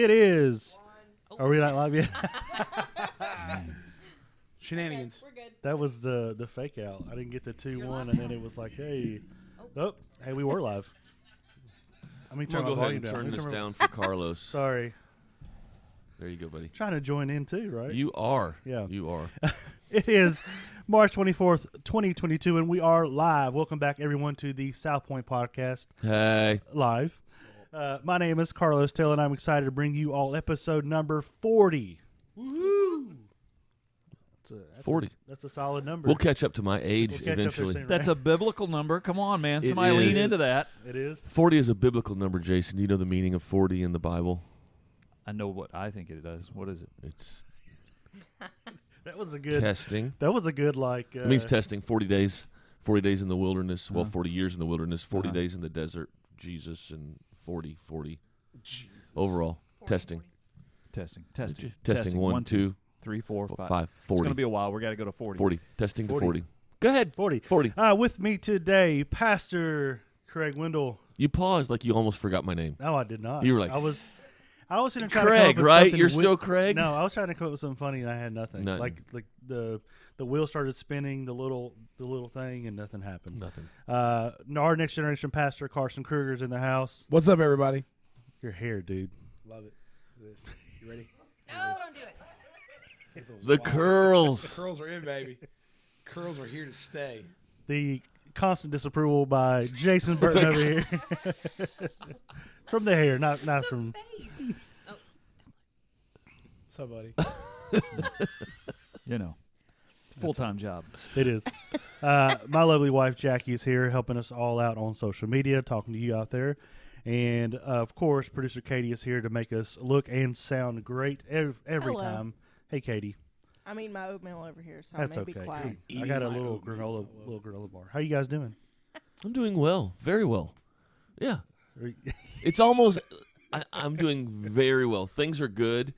It is. Are we not live yet? Shenanigans. We're good. that was the the fake out. I didn't get the two one, and then it was like, hey, oh, oh hey, we were live. I mean, I'm turn gonna my go ahead volume and down. turn Let me this my- down for Carlos. Sorry, There you go, buddy. trying to join in too, right? You are. Yeah. You are. It is March 24th, 2022, and we are live. Welcome back, everyone, to the South Point Podcast hey. live. Uh, my name is Carlos Taylor, and I'm excited to bring you all episode number 40. Woohoo! That's a, that's 40. A, that's a solid number. We'll catch up to my age We'll catch up there eventually. soon, That's a biblical number. Come on, man. It Somebody lean is. into that. It is. 40 is a biblical number, Jason. Do you know the meaning of 40 in the Bible? I know what I think it does. What is it? It's That was a good. testing. That was a good like. Uh, It means testing. 40 days. 40 days in the wilderness. Well, Uh-huh. 40 years in the wilderness. 40 Uh-huh. days in the desert. Jesus and 40, 40 Jesus. overall. 40, Testing. 40. Testing. Testing. Testing. One, One, two, three, four, four, five. five, It's going to be a while. we got to go to 40. 40. Testing 40. to 40. Go ahead. 40. 40. Uh, with me today, Pastor Craig Wendell. You paused like you almost forgot my name. No, I did not. You were like, I was. I was gonna try to come up Craig, with right? You're wi- still Craig? No, I was trying to come up with something funny, and I had nothing. Nothing. Like like the the wheel started spinning, the little the little thing, and nothing happened. Nothing. Uh, our next generation pastor Carson Kruger's in the house. What's up, everybody? Your hair, dude. Love it. This. You ready? No, don't do it. Get The wild- curls. The curls are in, baby. Curls are here to stay. The constant disapproval by Jason Burton over here. from the hair, not not from. Face. What's up, buddy? You know, it's a full time job. It is. Uh, my lovely wife Jackie is here, helping us all out on social media, talking to you out there, and uh, of course, producer Katie is here to make us look and sound great every, every Hello. time. Hey, Katie, I'm eating my oatmeal over here, so that's I may okay. be quiet. I got a my little oatmeal. granola, little granola bar. How you guys doing? I'm doing well. Very well. Yeah. It's almost. I, I'm doing very well. Things are good.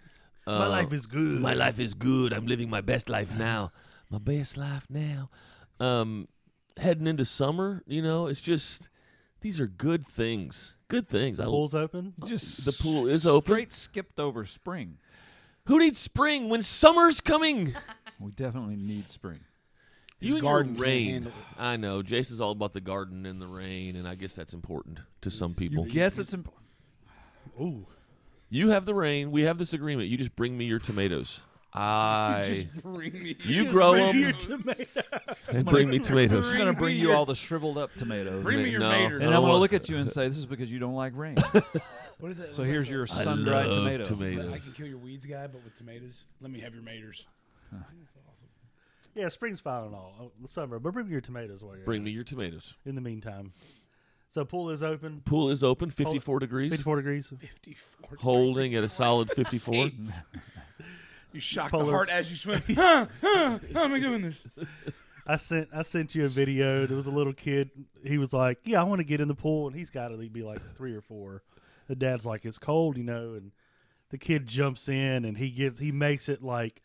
Uh, my life is good. My life is good. I'm living my best life now. My best life now. Um, heading into summer, you know, it's just these are good things. Good things. The I, pool's open. Just The pool is open. Straight skipped over spring. who needs spring when summer's coming? We definitely need spring. His you and garden can't rain. I know. Jason's all about the garden and the rain, and I guess that's important to some people. Yes, it's important. Ooh, You have the rain. We have this agreement. You just bring me your tomatoes. I Bring me. you grow Bring them your tomato. and bring me tomatoes. I'm tomatoes. just going to Bring bring you all the shriveled up tomatoes. Bring me your No. maters. and I I'm going to look at you and say, "This is because you don't like rain." What is that? so What's here's that your? I sun-dried love tomato. tomatoes. I can kill your weeds guy, but with tomatoes. Let me have your maters. That's awesome. Yeah, spring's fine and all. Oh, the summer, but bring me your tomatoes while you're Bring at me your tomatoes. In the meantime, so pool is open. Pool is open, 54 degrees, 54 degrees. 54. holding at a solid 54. Jeez. You shock the heart as you swim. Huh, huh, how am I doing this? I sent I sent you a video. There was a little kid. He was like, "Yeah, I want to get in the pool," and he's got to be like three or four. The dad's like, "It's cold, you know," and the kid jumps in and he gives he makes it like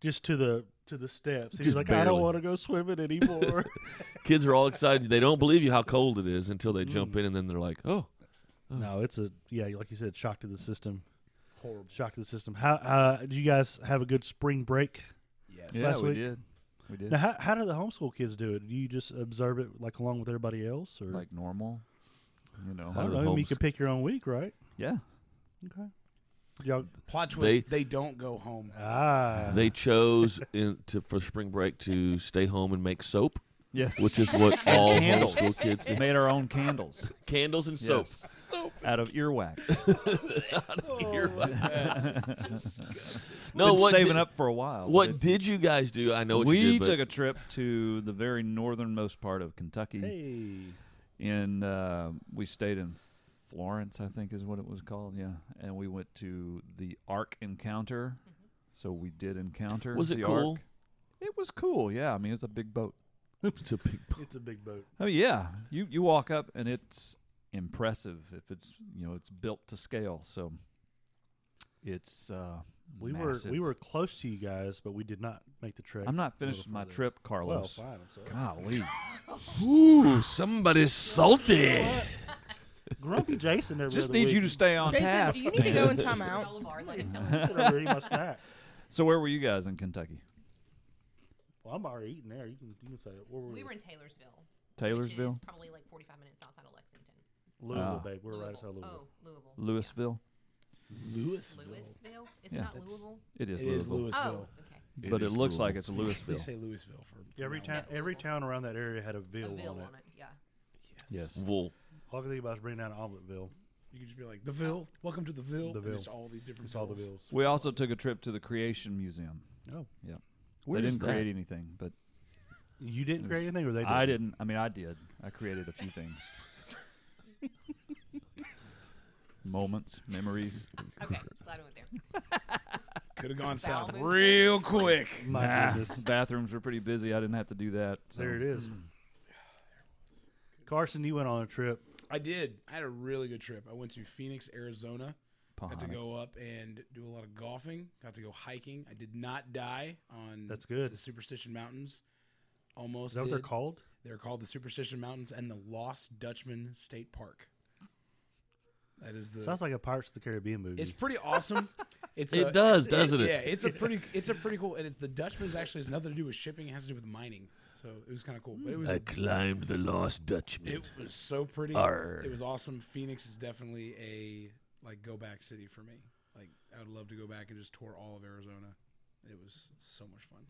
just to the to the steps. He's Just like, "I don't want to go swimming anymore." Kids are all excited. They don't believe you how cold it is until they jump Mm. in, and then they're like, "Oh, no, it's a yeah, like you said, shock to the system. Horrible. Shock to the system. How uh, did you guys have a good spring break? Yes. yeah, Last we week? did. We did. Now, how how do the homeschool kids do it? Do you just observe it like along with everybody else, or like normal. You know. I don't do the know? You homes- could pick your own week, right? Yeah. Okay. Y'all, Plot twist, they, don't go home. ah, they chose in, to for spring break to stay home and make soap, Yes. which is what all Candles. homeschool kids do. made our own candles. Candles and soap. Yes. Out of earwax. No, Been what saving did, up for a while. What but did you guys do? I know what we you did, but took a trip to the very northernmost part of Kentucky. hey, In uh, we stayed in Florence, I think is what it was called. Yeah, and we went to the Ark Encounter. So we did encounter. Was it the cool? Ark. It was cool. Yeah, I mean it's a big boat. it's a big boat. it's a big boat. Oh yeah, you you walk up and it's impressive if it's you know it's built to scale. So it's uh, We massive. were we were close to you guys, but we did not make the trip. I'm not a finished with my further. trip, Well, Carlos. fine. I'm sorry. Golly, Ooh, somebody's salty. Grumpy Jason every Just other need you to stay on Jason, task. you need to go in Boulevard, timeout. let him tell Sit us. over there, eat my snack. So where were you guys in Kentucky? Well, I'm already eating there. You can, you can say it. Where were We were in Taylorsville. Taylorsville, Which is probably like 45 minutes outside of Lexington. Louisville, Ah. babe. We're right outside Louisville. Oh, Louisville. Louisville. Louisville. Louisville? Is Yeah. not Louisville? It's- Louisville? It is It is Louisville, Louisville. Oh, okay. It but it is looks like Louisville. it's They Louisville. say Louisville for Every town, around. every Louisville. town around that area had a A Ville Ville on it. on it, yeah. Yes. Wool. All I can think about is bring down Omeletville. You could just be like the Ville. Welcome to the Ville. The and Ville. It's all these different. It's all the villes. Bills. We also took a trip to the Creation Museum. Oh, Where they is didn't that? create anything, but you didn't It create anything, or they did? I didn't. I mean, I did. I created a few things. Moments, memories. Okay, glad I went there. Could have gone south movement. real quick. My Nah, goodness. bathrooms were pretty busy. I didn't have to do that. So. There it is. Hmm. Carson, you went on a trip. I did. I had a really good trip. I went to Phoenix, Arizona. Got to Pahonix. go up and do a lot of golfing. Got to go hiking. I did not die on That's good. the Superstition Mountains. Almost. Is that what they're did. called? They're called the Superstition Mountains and the Lost Dutchman State Park. That is the. Sounds like a Pirates of the Caribbean movie. it's pretty awesome. It's It a- does, doesn't it? Yeah, it's a pretty. It's a pretty cool. And it's the Dutchman's actually has nothing to do with shipping. It has to do with mining. So it was kind of cool. But it was. I a- climbed the Lost Dutchman. It was so pretty. Arr. It was awesome. Phoenix is definitely a like go back city for me. Like I would love to go back and just tour all of Arizona. It was so much fun.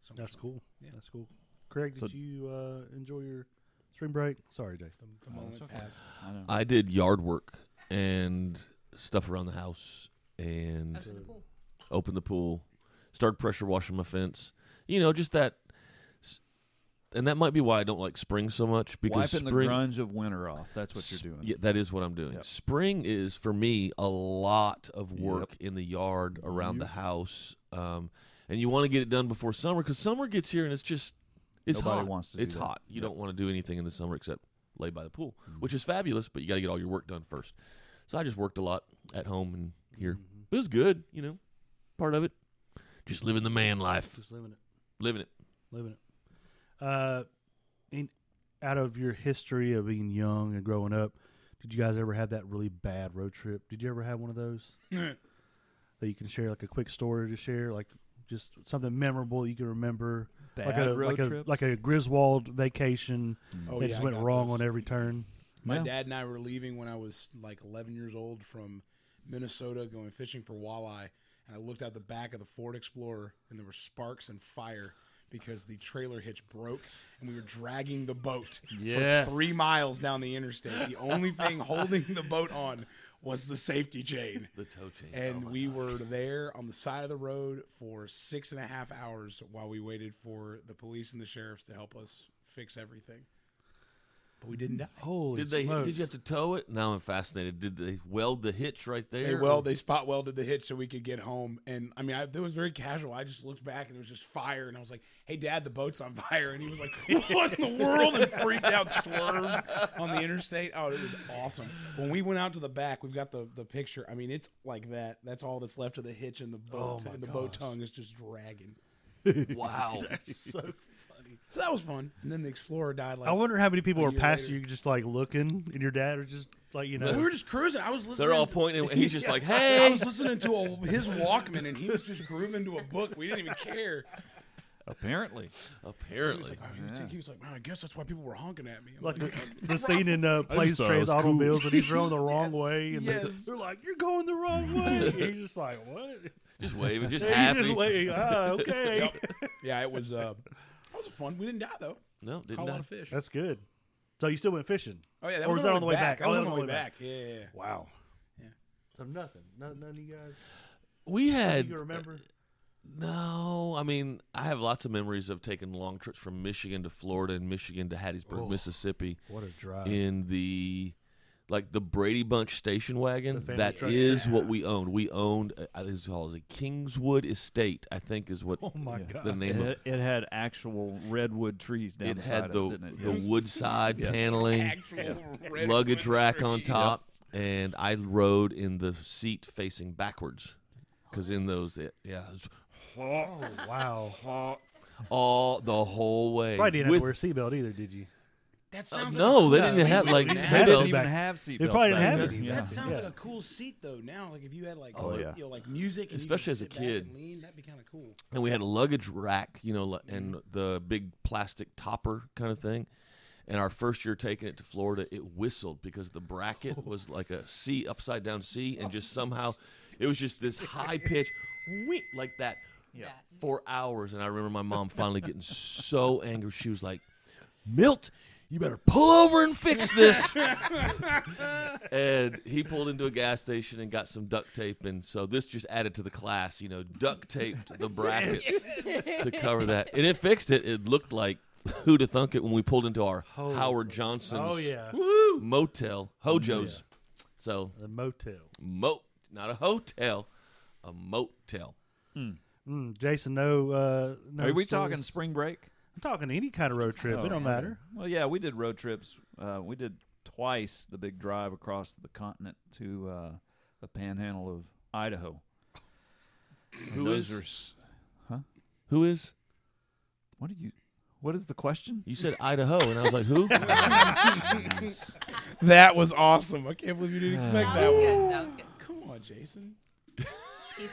So much That's fun. cool. Yeah. That's cool. Craig, did So- you uh, enjoy your spring break? Sorry, Jay. The, the moment okay. passed. I know. I did yard work and stuff around the house and Open the pool. opened the pool, started pressure washing my fence. You know, just that. And that might be why I don't like spring so much because Wiping spring. the grunge of winter off. That's what you're doing. Yeah, that is what I'm doing. Yep. Spring is for me a lot of Yep. work in the yard around the house, um, and you want to get it done before summer because summer gets here and it's just it's Nobody hot. wants to it's that. hot. You Yep. don't want to do anything in the summer except lay by the pool, Mhm. which is fabulous. But you got to get all your work done first. So I just worked a lot at home and here. Mhm. But it was good, you know, part of it. Just living the man life, Just living it. living it. Living it. Uh, in out of your history of being young and growing up, did you guys ever have that really bad road trip? Did you ever have one of those that you can share, like a quick story to share, like just something memorable you can remember, Bad like a road like a trip. like a Griswold vacation Oh, that yeah, just went wrong this. on every turn. My Yeah. dad and I were leaving when I was like 11 years old from Minnesota, going fishing for walleye, and I looked out the back of the Ford Explorer, and there were sparks and fire because the trailer hitch broke, and we were dragging the boat Yes. for three miles down the interstate. The only thing holding the boat on was the safety chain. The toe chain. And Oh, we gosh. were there on the side of the road for six and a half hours while we waited for the police and the sheriffs to help us fix everything. But we didn't die. Holy Did they? smokes. Did you have to tow it? Now I'm fascinated. Did they weld the hitch right there? They weld, they spot welded the hitch so we could get home. And I mean, I, it was very casual. I just looked back and there was just fire. And I was like, hey, dad, the boat's on fire. And he was like, what in the world? And freaked out, swerved on the interstate. Oh, it was awesome. When we went out to the back, we've got the, the picture. I mean, it's like that. That's all that's left of the hitch and the boat. Oh, and the boat tongue is just dragging. Wow. That's so funny. So that was fun. And then the Explorer died like I wonder how many people were past later. you, just like looking, and your dad was just like, you know, we were just cruising. I was listening. They're all pointing, and he's just Yeah. like, I was listening to a, his Walkman, and he was just grooving to a book. We didn't even care. Apparently. He was Apparently, like, oh, you he was like, man, I guess that's why people were honking at me. I'm like the, like, the scene in uh, Planes, Trains, was cool. Automobiles, and he's going the wrong Yes, way, and yes. they're, they're like, "You're going the wrong way." he's just like, "What?" just waving, just Yeah, happy. he's just waiting. Ah, okay, Yep. yeah, it was. Uh, that was fun. We didn't die though. no, didn't a lot I? of fish. that's good. So you still went fishing? oh yeah, that or was was that on the way back? That Oh, was on the way way back. Yeah, yeah, yeah. Wow. Yeah. So nothing. No, none of you guys. We had can remember? no. I mean, I have lots of memories of taking long trips from Michigan to Florida and Michigan to Hattiesburg, Oh. Mississippi, What a drive! in the like the Brady Bunch station wagon. The family That truck. is what we owned. We owned. uh, I think it's called a Kingswood Estate. I think is what oh my Yeah. god! the name of It, it had actual redwood trees down it the had side the of it, didn't it? the Yes. wood side Yes. paneling. Actual luggage rack on tree. top, and I rode in the seat facing backwards because in those, it, yeah, it was oh wow! all the whole way. Probably didn't have with, to wear a seatbelt either, did you? That Uh, sounds no, like they a cool didn't seat have like. They didn't even back- have seatbelts. They probably didn't have then. any. Yeah. That sounds Yeah. like a cool seat though. Now, like if you had like, Oh, uh, yeah. you know, like music, and Especially you as a could sit back kid. and lean, that'd be kind of cool. and we had a luggage rack, you know, and the big plastic topper kind of thing. And our first year taking it to Florida, it whistled because the bracket was like a C, upside down C, and just somehow it was just this high pitch, wheat like that Yeah. for hours. And I remember my mom finally getting so angry. She was like, Milt, you better pull over and fix this. and he pulled into a gas station and got some duct tape. And so this just added to the class, you know, duct taped the brackets to cover that. And it fixed it. It looked like who'd have thunk it when we pulled into our Holy Howard smokes. Johnson's Oh yeah, motel, Hojo's. So, the motel. mo, not a hotel, a motel. Mm, Jason, no. Uh, no Are we stories? talking spring break? I'm talking any kind of road trip. Oh, it don't okay. matter. Well, yeah, we did road trips. Uh, we did twice the big drive across the continent to uh, the panhandle of Idaho. And Who those is? are s- Who is? what did you? What is the question? You said Idaho, and I was like, who? That was awesome. I can't believe you didn't expect That that was one. good. That was good. Come on, Jason. He's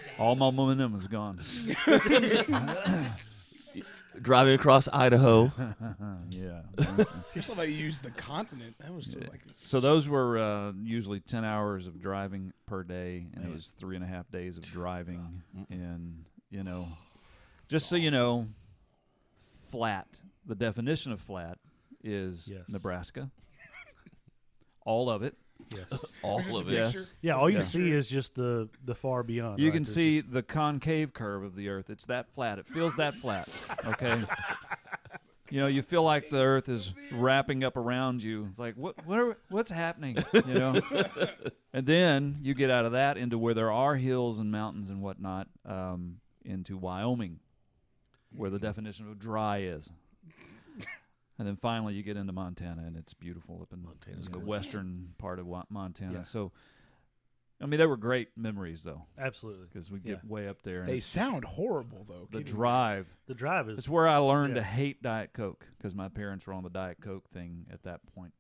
dead. All my momentum is gone. Driving across Idaho. yeah. You're somebody who used the continent. That was so like. So those were uh, usually ten hours of driving per day, and it was three and a half days of driving. And you know, just so you know, flat. The definition of flat is Yes. Nebraska. All of it. Yes. All of it. Yes. Yeah. All you Yeah. see is just the the far beyond. You right? can There's see just- the concave curve of the Earth. It's that flat. It feels that flat. Okay. You know, you feel like the Earth is wrapping up around you. It's like, what, what, are, what's happening? You know. and then you get out of that into where there are hills and mountains and whatnot, um, into Wyoming, where the definition of dry is. And then finally, you get into Montana, and it's beautiful up in Montana's in the western part of Montana. Yeah. So, I mean, they were great memories, though absolutely because we Yeah. get way up there. And They sound horrible though. the drive. the drive is. It's where I learned to hate Diet Coke because my parents were on the Diet Coke thing at that point,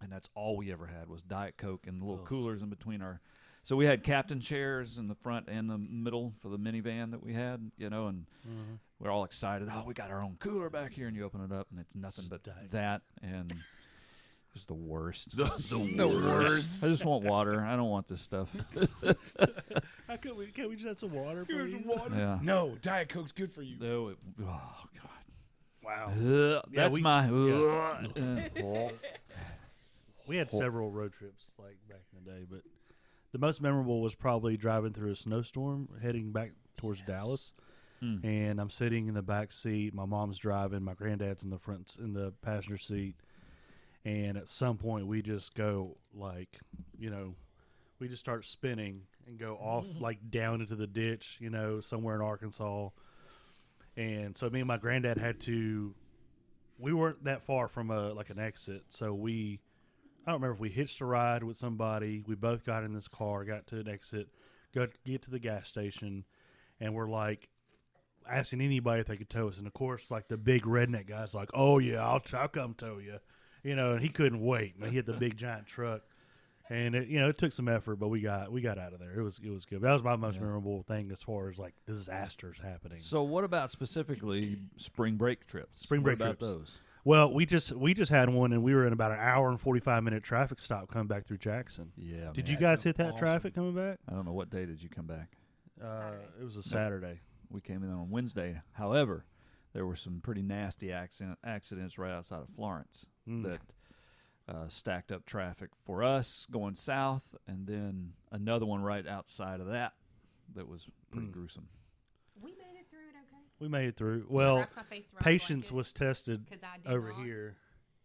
and that's all we ever had was Diet Coke and the little Ugh. coolers in between our. So we had captain chairs in the front and the middle for the minivan that we had, you know, and Mhm. We're all excited. Oh, we got our own cooler back here, and you open it up, and it's nothing but that and. It's the worst. The, the The worst. worst. I just want water. I don't want this stuff. How could we? Can we just have some water, please? some water. Yeah. No, Diet Coke's good for you. No, it, oh god. Wow. Ugh, Yeah, that's we- my. yeah. uh, We had several road trips like back in the day, but the most memorable was probably driving through a snowstorm heading back towards Dallas. Mm. and I'm sitting in the back seat. My mom's driving. My granddad's in the front in the passenger seat. And at some point, we just go like, you know, we just start spinning and go off like down into the ditch, you know, somewhere in Arkansas. And so me and my granddad had to. We weren't that far from a like an exit, so we. I don't remember if we hitched a ride with somebody. We both got in this car, got to an exit, got get to the gas station, and we're like asking anybody if they could tow us. And of course, like the big redneck guy's like, "Oh yeah, I'll, I'll come tow you," you know. And he couldn't wait. And he had the big giant truck, and it, you know it took some effort, but we got we got out of there. It was it was good. That was my most Yeah. memorable thing as far as like disasters happening. So, what about specifically spring break trips? Spring break what about trips. those? well, we just we just had one, and we were in about an hour and forty five minute traffic stop coming back through Jackson. Yeah. Did man. you guys hit that awesome. traffic coming back? I don't know what day did you come back. Uh, it was a Saturday. We came in on Wednesday. However, there were some pretty nasty accident, accidents right outside of Florence Mm. that uh, stacked up traffic for us going south, and then another one right outside of that that was pretty Mm. gruesome. We made it through it okay. We made it through. Well, wrapped my patience was tested I over not, here.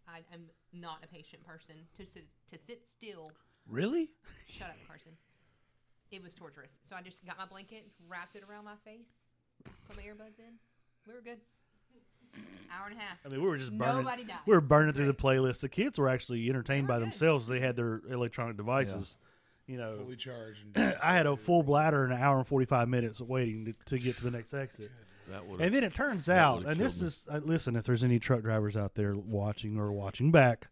I am not a patient person. To sit, to sit still. Really? Shut up, Carson. It was torturous. So I just got my blanket, wrapped it around my face, put my earbuds in. We were good. Hour and a half. I mean, we were just burning. Nobody died. We were burning through the playlist. The kids were actually entertained They by were good. themselves. They had their electronic devices. You know, Fully charged. And I had a full bladder in an hour and forty five minutes of waiting to, to get to the next exit. That would And then it turns that out, would've and this killed me. is uh, listen, if there's any truck drivers out there watching or watching back,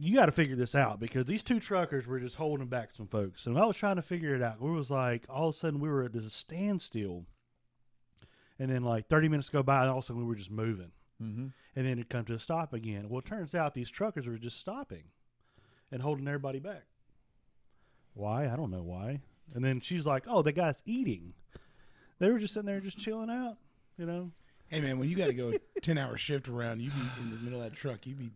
you got to figure this out because these two truckers were just holding back some folks, and I was trying to figure it out. We was like, all of a sudden, we were at this standstill, and then like 30 minutes go by, and all of a sudden, we were just moving, Mm-hmm. and then it come to a stop again. Well, it turns out these truckers were just stopping and holding everybody back. Why? I don't know why. And then she's like, "Oh, the guy's eating." They were just sitting there, just chilling out, you know. Hey man, when you got to go ten hour shift around, you be in the middle of that truck. You be,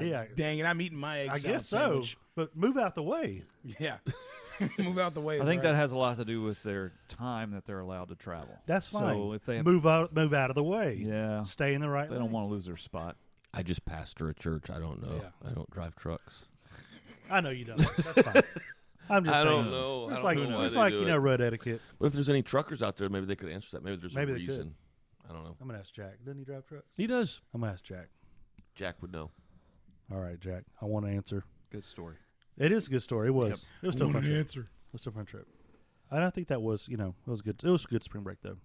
Yeah. Dang it, I'm eating my egg I salad guess so, sandwich. but move out the way. Yeah, move out the way. I think right. that has a lot to do with their time that they're allowed to travel. That's fine. So if they have, move out, move out of the way. yeah, Stay in the right. they don't want to lose their spot. I just pastor a church. I don't know. Yeah. I don't drive trucks. I know you don't. That's fine. I'm just I saying. don't know. I It's don't like know why it's they like do you it. know road etiquette. But if there's any truckers out there, maybe they could answer that. Maybe there's Maybe a they could. reason. I don't know. I'm gonna ask Jack. Doesn't he drive trucks? He does. I'm gonna ask Jack. Jack would know. All right, Jack. I want to answer. Good story. It is a good story. It was. Yep. It was still a fun trip. answer. It was still a fun trip. And I don't think that was you know it was good. It was a good spring break though.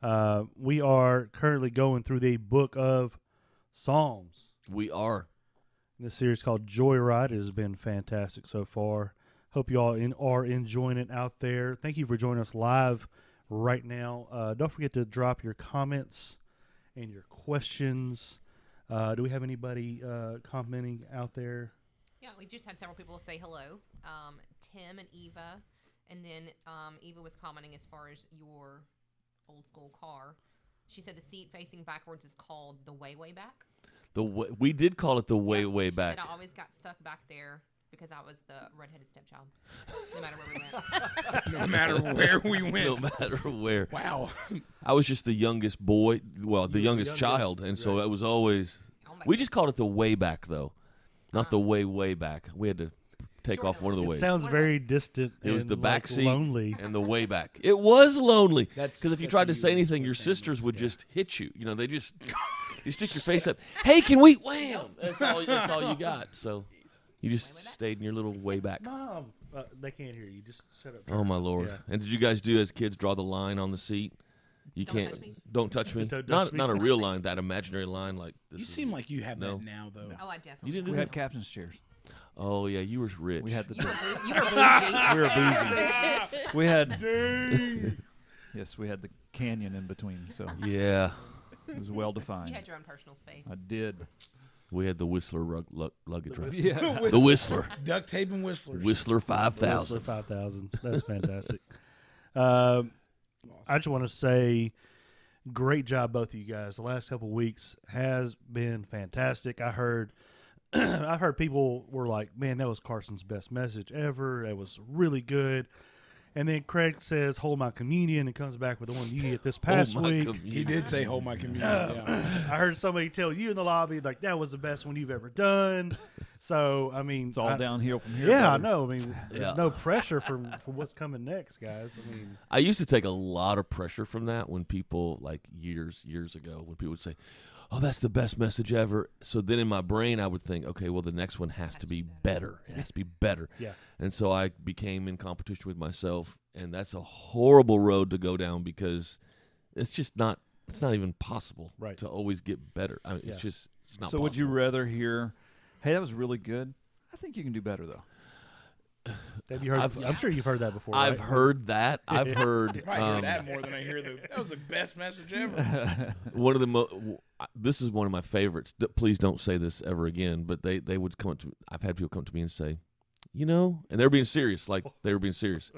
Uh, we are currently going through the book of Psalms. We are. This series called Joyride. It has been fantastic so far. Hope you all in, are enjoying it out there. Thank you for joining us live right now. Uh, don't forget to drop your comments and your questions. Uh, do we have anybody uh, commenting out there? Yeah, we've just had several people say hello. Um, Tim and Eva, and then um, Eva was commenting as far as your old school car. She said the seat facing backwards is called the way way back. The way, we did call it the way Yeah, way she back. Said I always got stuck back there because I was the redheaded stepchild. No matter where we went. No matter where we went. no matter where. wow. I was just the youngest boy. Well, the You were the youngest, youngest, child, and so it was always. Oh my We just called it the way back, though, not Ah. the way way back. We had to take Short off one of the It ways. sounds One very those. distant. It was and, the back like, seat lonely. and the way back. It was lonely That's- because if you tried to say anything, your families, sisters would yeah. just hit you. You know, they just you stick your face up. Hey, can we? Wham! That's all. That's all you got. So you just stayed in your little way back. Mom, uh, they can't hear you. Just shut up. Oh my lord! Yeah. And did you guys do as kids draw the line on the seat? You Don't can't. touch me. Don't touch me. Don't touch not me. not a real line. That imaginary line, like this. You is- seem like you have No. that now, though. Oh, I definitely. You didn't do We that? had captain's chairs. Oh yeah, you were rich. We had the. You were, bou- you were bougie. we were bougie. We had. yes, we had the canyon in between, so Yeah, it was well defined. You defined. had your own personal space. I did. We had the Whistler rug, lug, luggage. right? Yeah. The Whistler. Duct tape and whistlers. Whistler five Whistler thousand. five thousand. That's fantastic. um, I just want to say, great job, both of you guys. The last couple weeks has been fantastic. I heard, I've heard people were like, "Man, that was Carson's best message ever. That was really good." And then Craig says, "Hold my communion," and comes back with the one you get this past my week. communion. He did say, "Hold my community." yeah. I heard somebody tell you in the lobby like that was the best one you've ever done. So I mean, It's all I- downhill from here. Yeah, I brother. know. I mean, there's Yeah. no pressure from for what's coming next, guys. I mean, I used to take a lot of pressure from that when people like years years ago when people would say, "Oh, that's the best message ever." So then in my brain I would think, "Okay, well the next one has to be better. It has to be better." yeah, And so I became in competition with myself, and that's a horrible road to go down because it's just not it's not even possible Right. to always get better. I mean, Yeah. it's just it's not So would you rather hear, "Hey, that was really good"? I think you can do better though. Have you heard? I've- I'm sure you've heard that before. I've right? heard that. I've heard I hear um, that more than I hear the. That was the best message ever. one of the mo- this is one of my favorites. D- Please don't say this ever again. But they they would come up to. I've had people come to me and say, you know, and they're being serious, like they were being serious.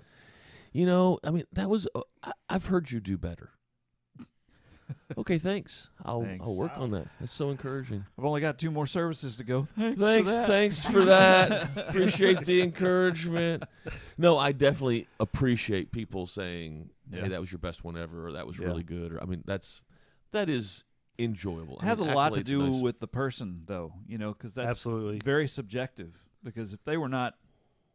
You know, I mean, that was. Uh, I, I've heard you do better. Okay, thanks. I'll Thanks. I'll work on that. That's so encouraging. I've only got two more services to go. Thanks. for Thanks, that. thanks for that. appreciate the encouragement. No, I definitely appreciate people saying, "Hey, that was your best one ever," or "That was Yeah. really good," or I mean, that's that is enjoyable. It has a I mean, lot to accolades are do nice. with the person, though. You know, because that's Absolutely. very subjective. Because if they were not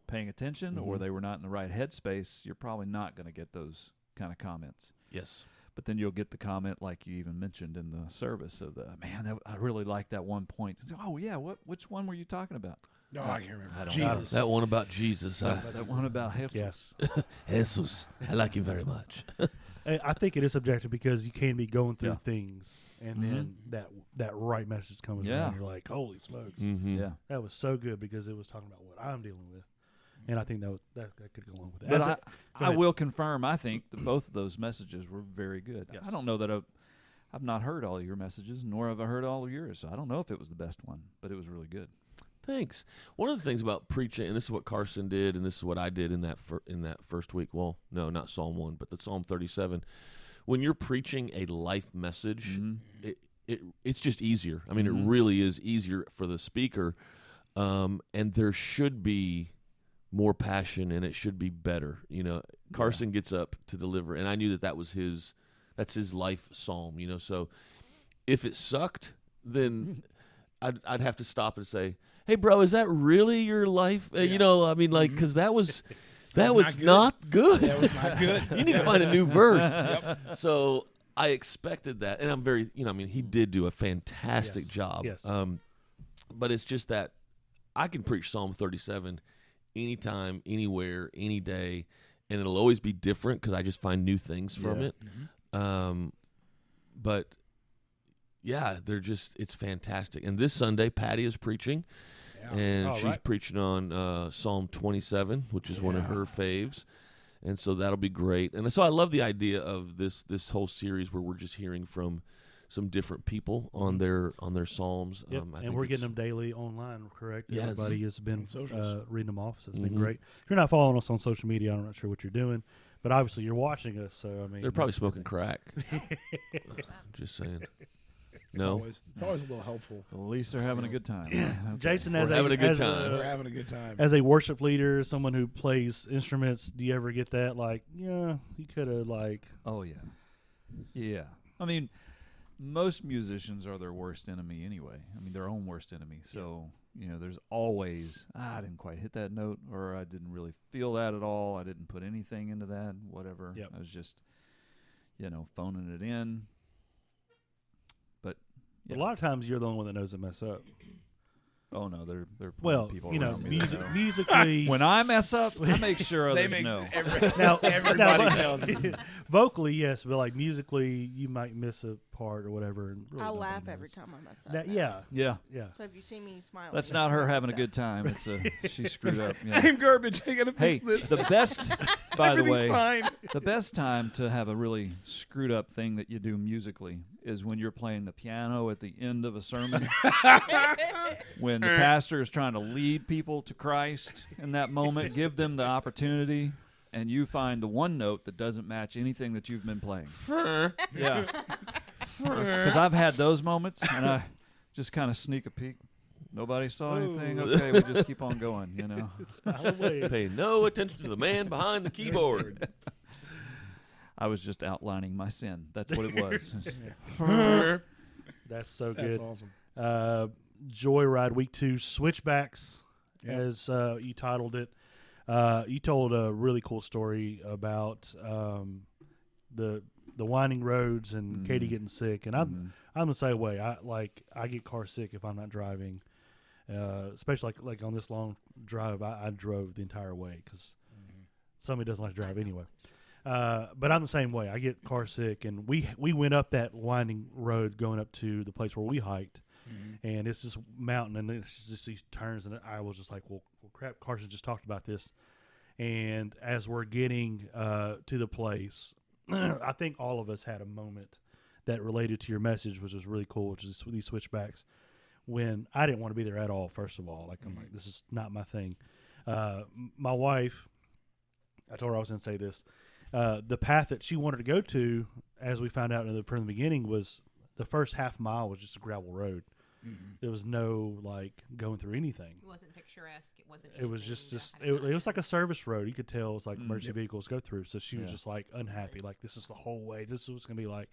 paying attention or Mhm. they were not in the right headspace, you're probably not going to get those kind of comments. yes. But then you'll get the comment, like you even mentioned in the service, of the man. That, I really like that one point. It's, oh yeah, what? Which one were you talking about? No, I can't remember. I don't know. Jesus. That one about Jesus, uh, that one about Jesus. Yes. Jesus. I like him very much. I I think it is subjective because you can be going through Yeah. things, and Mhm. then that that right message comes Yeah. around. You're like, holy smokes, Mm-hmm. Yeah. that was so good because it was talking about what I'm dealing with, and I think that was, that, that could go along with it. But As I, a- I ahead. will confirm. I think that both of those messages were very good. Yes. I don't know that I've, I've not heard all of your messages, nor have I heard all of yours. So I don't know if it was the best one, but it was really good. Thanks. One of the things about preaching, and this is what Carson did, and this is what I did in that fir- in that first week. Well, no, not Psalm one, but the Psalm thirty-seven. When you're preaching a life message, Mhm. it, it it's just easier. I mean, Mhm. it really is easier for the speaker, um, and there should be more passion, and it should be better. You know, Carson gets up to deliver, and I knew that that was his that's his life psalm. You know, so if it sucked, then I'd I'd have to stop and say, "Hey, bro, is that really your life?" Uh, Yeah. You know, I mean, like, because that was that was was not not good. That was not good. you need to find a new verse. So I expected that, and I'm very, you know, I mean, he did do a fantastic Yes. job. Yes. Um, but it's just that I can preach Psalm 37 anytime, anywhere, any day, and it'll always be different because I just find new things from Yeah. it. Um, but yeah, they're just it's fantastic. And this Sunday, Patty is preaching, Yeah. and All she's right. preaching on uh, Psalm 27, which is one of her faves, and so that'll be great. And so I love the idea of this this whole series where we're just hearing from some different people on their on their psalms. Mm-hmm. Yep. Um, I and think we're getting them daily online, correct? Yes. Everybody has been uh, reading them off, so it's Mhm. been great. If you're not following us on social media, I'm not sure what you're doing, but obviously you're watching us, so I mean, They're probably smoking crack. just saying. It's No, always, it's always a little helpful. At least they're having a good time. Okay. Jason, as We're a, having a good as time. We're having a good time. as a worship leader, someone who plays instruments, do you ever get that? Like, yeah, you could have like, Oh yeah, yeah. I mean, most musicians are their worst enemy anyway. I mean, their own worst enemy. So you know, there's always ah, I didn't quite hit that note, or I didn't really feel that at all. I didn't put anything into that. Whatever. Yep. I was just, you know, phoning it in. But a lot of times you're the only one that knows to mess up. oh no, there there are Well, people you know, around me that music, know. musically. When I mess up, I make sure others they make know. every, now, everybody now, tells me. vocally, yes, but like musically, you might miss a part or whatever. And really I nobody laugh knows. every time I mess up. That, yeah, Yeah, yeah. So if you see me smiling, that's not her having a good time. It's a she screwed up. Yeah. I'm garbage. I gotta Hey, fix this. the best, by the Everything's way, fine. the best time to have a really screwed up thing that you do musically is when you're playing the piano at the end of a sermon. when the pastor is trying to lead people to Christ in that moment, give them the opportunity, and you find the one note that doesn't match anything that you've been playing. Yeah. Because I've had those moments, and I just kind of sneak a peek. Nobody saw anything. Okay, we just keep on going, you know. Smile. Pay no attention to the man behind the keyboard. I was just outlining my sin. That's what it was. That's so good. That's awesome. Uh, Joyride Week Two Switchbacks, Yeah. as uh, you titled it. Uh, you told a really cool story about um, the the winding roads and Katie Mhm. getting sick, and I'm Mhm. I'm the same way. I like I get car sick if I'm not driving, uh, especially like like on this long drive. I, I drove the entire way because somebody doesn't like to drive anyway. Uh, but I'm the same way. I get car sick, and we we went up that winding road going up to the place where we hiked, and it's this mountain, and it's just these turns, and I was just like, well, well crap. Carson just talked about this, and as we're getting uh, to the place, I think all of us had a moment that related to your message, which was really cool, which is these switchbacks. When I didn't want to be there at all, first of all, like I'm like, this is not my thing. Uh, my wife, I told her I was going to say this. Uh, the path that she wanted to go to, as we found out in the, from the beginning, was the first half mile was just a gravel road. There was no like going through anything. It wasn't picturesque. It wasn't. It was just just it, it was like a service road. You could tell it was like Mm. emergency Yep. vehicles go through. So she was just like unhappy. Like this is the whole way. This is what's gonna be like.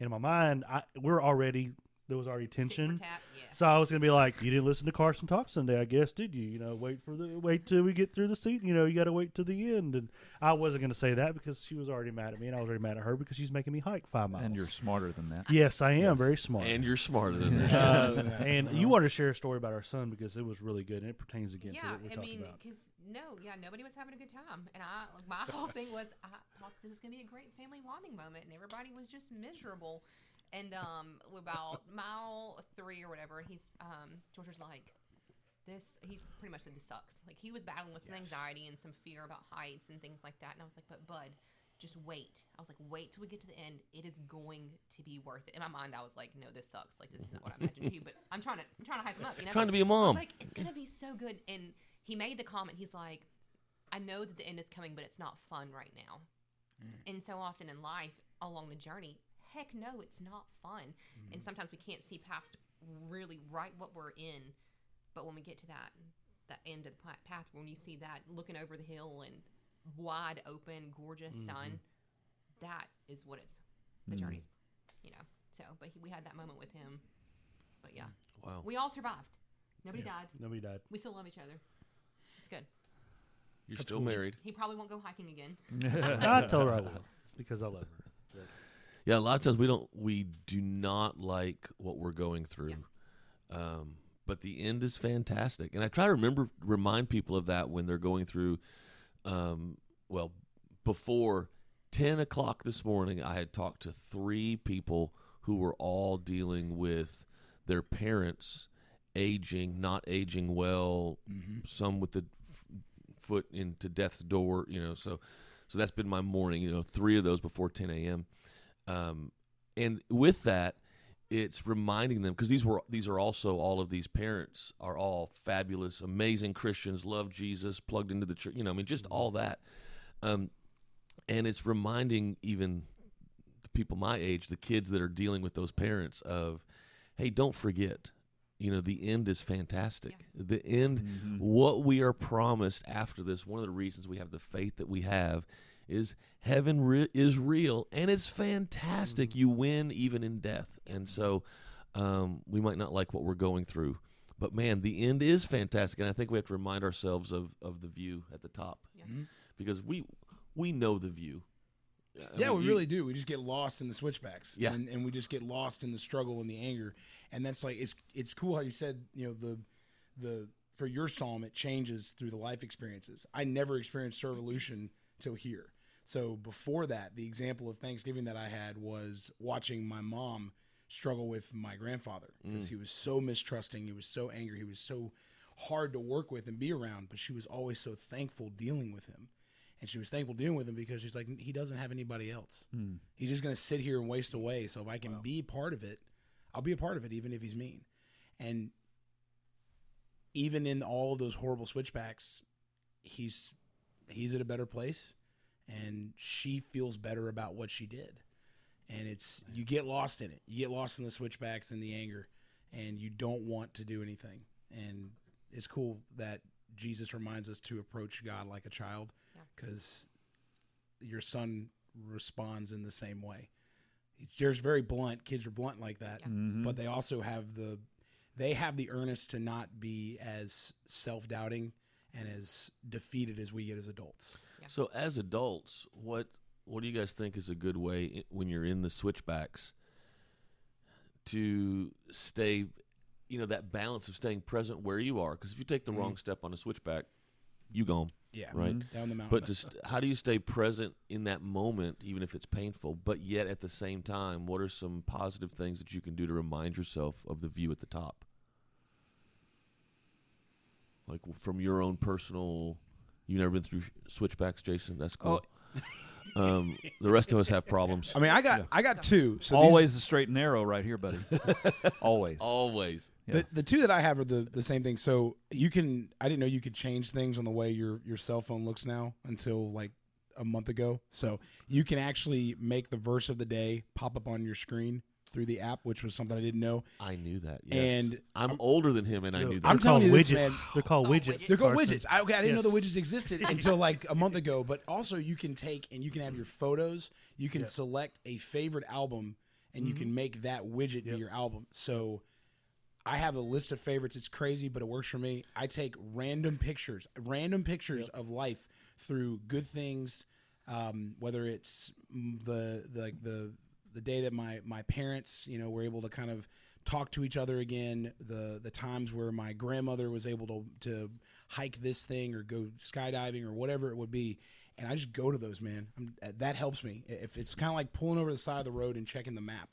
And in my mind, I we're already there was already tension. tat, yeah. So I was gonna be like, you didn't listen to Carson talk Sunday, I guess, did you? You know, wait for the wait till we get through the seat. You know, you got to wait to the end. And I wasn't gonna say that because she was already mad at me, and I was already mad at her because she's making me hike five miles. And you're smarter than that. yes, I am very smart. And you're smarter than this. uh, and you want to share a story about our son because it was really good and it pertains again to yeah, what we I talked mean, about. because no, yeah, nobody was having a good time, and I, like, my whole thing was I thought this was gonna be a great family bonding moment, and everybody was just miserable. And um, about mile three or whatever, he's um, George was like, "This." He's pretty much said this sucks. Like he was battling with some anxiety and some fear about heights and things like that. And I was like, "But Bud." Just wait. I was like, wait till we get to the end. It is going to be worth it. In my mind, I was like, no, this sucks. Like this is not what I imagined too. But I'm trying to, I'm trying to hype him up. You know, Trying to be a I was mom. like, it's gonna be so good. And he made the comment. He's like, I know that the end is coming, but it's not fun right now. And so often in life, along the journey, heck no, it's not fun. And mm-hmm. sometimes we can't see past really right what we're in. But when we get to that that end of the path, when you see that looking over the hill and wide open, gorgeous mm-hmm. sun, that is what it's the mm. journey's, you know. So, but he, we had that moment with him. But yeah, Wow. we all survived. Nobody died. Nobody died. We still love each other. It's good. You're still married. He probably won't go hiking again. I told her I will because I love her. Yeah, a lot of times we don't, we do not like what we're going through. Um, but the end is fantastic, and I try to remember remind people of that when they're going through. Um, well, before ten o'clock this morning, I had talked to three people who were all dealing with their parents aging, not aging well, some with the f- foot into death's door. You know, so so that's been my morning. You know, three of those before ten a.m. Um, and with that, it's reminding them because these were these are also all of these parents are all fabulous, amazing Christians, love Jesus, plugged into the church. You know, I mean, just all that. Um, and it's reminding even the people my age, the kids that are dealing with those parents, of, hey, don't forget. You know, the end is fantastic. The end, what we are promised after this, one of the reasons we have the faith that we have is heaven re- is real and it's fantastic. You win even in death. And so um, we might not like what we're going through, but man, the end is fantastic. And I think we have to remind ourselves of, of the view at the top Yeah. because we we know the view. I Yeah, mean, we you- really do. We just get lost in the switchbacks. Yeah. and, and we just get lost in the struggle and the anger. And that's like it's it's cool how you said you know the the for your psalm it changes through the life experiences. I never experienced Servolution till here. So before that, the example of Thanksgiving that I had was watching my mom struggle with my grandfather mm. because he was so mistrusting, he was so angry, he was so hard to work with and be around, but she was always so thankful dealing with him. And she was thankful dealing with him because she's like, he doesn't have anybody else. Mm. He's just going to sit here and waste away. So if I can be part of it, I'll be a part of it, even if he's mean. And even in all of those horrible switchbacks, he's he's at a better place, and she feels better about what she did. And it's you get lost in it. You get lost in the switchbacks and the anger, and you don't want to do anything. And it's cool that Jesus reminds us to approach God like a child, Yeah. because your son responds in the same way. It's yours very blunt. Kids are blunt like that, Mm-hmm. but they also have the they have the earnest to not be as self doubting and as defeated as we get as adults. So as adults, what what do you guys think is a good way when you're in the switchbacks to stay, you know, that balance of staying present where you are? Because if you take the mm-hmm. wrong step on a switchback, you gone, Yeah, right? Mm-hmm. down the mountain. But just how do you stay present in that moment, even if it's painful? But yet at the same time, what are some positive things that you can do to remind yourself of the view at the top? Like from your own personal, you've never been through sh- switchbacks, Jason. That's cool. Um, the rest of us have problems. I mean, I got I got two. So these- Always the straight and narrow right here, buddy. Always. Always. Yeah. The, the two that I have are the, the same thing. So you can I didn't know you could change things on the way your your cell phone looks now until like a month ago. So you can actually make the verse of the day pop up on your screen through the app, which was something I didn't know. I knew that. Yes. And I'm, older than him, and I knew that. I'm They're called telling you this, widgets. man. They're called Oh, widgets. widgets. They're called Carson. widgets. I, okay, I didn't know the widgets existed until like a month ago. But also, you can take and you can have your photos. You can select a favorite album, and you can make that widget Yep. be your album. So I have a list of favorites. It's crazy, but it works for me. I take random pictures, random pictures of life through good things, um, whether it's the the like the the day that my my parents, you know, were able to kind of talk to each other again. The the times where my grandmother was able to to hike this thing or go skydiving or whatever it would be. And I just go to those, man. I'm, that helps me. If it's kind of like pulling over the side of the road and checking the map,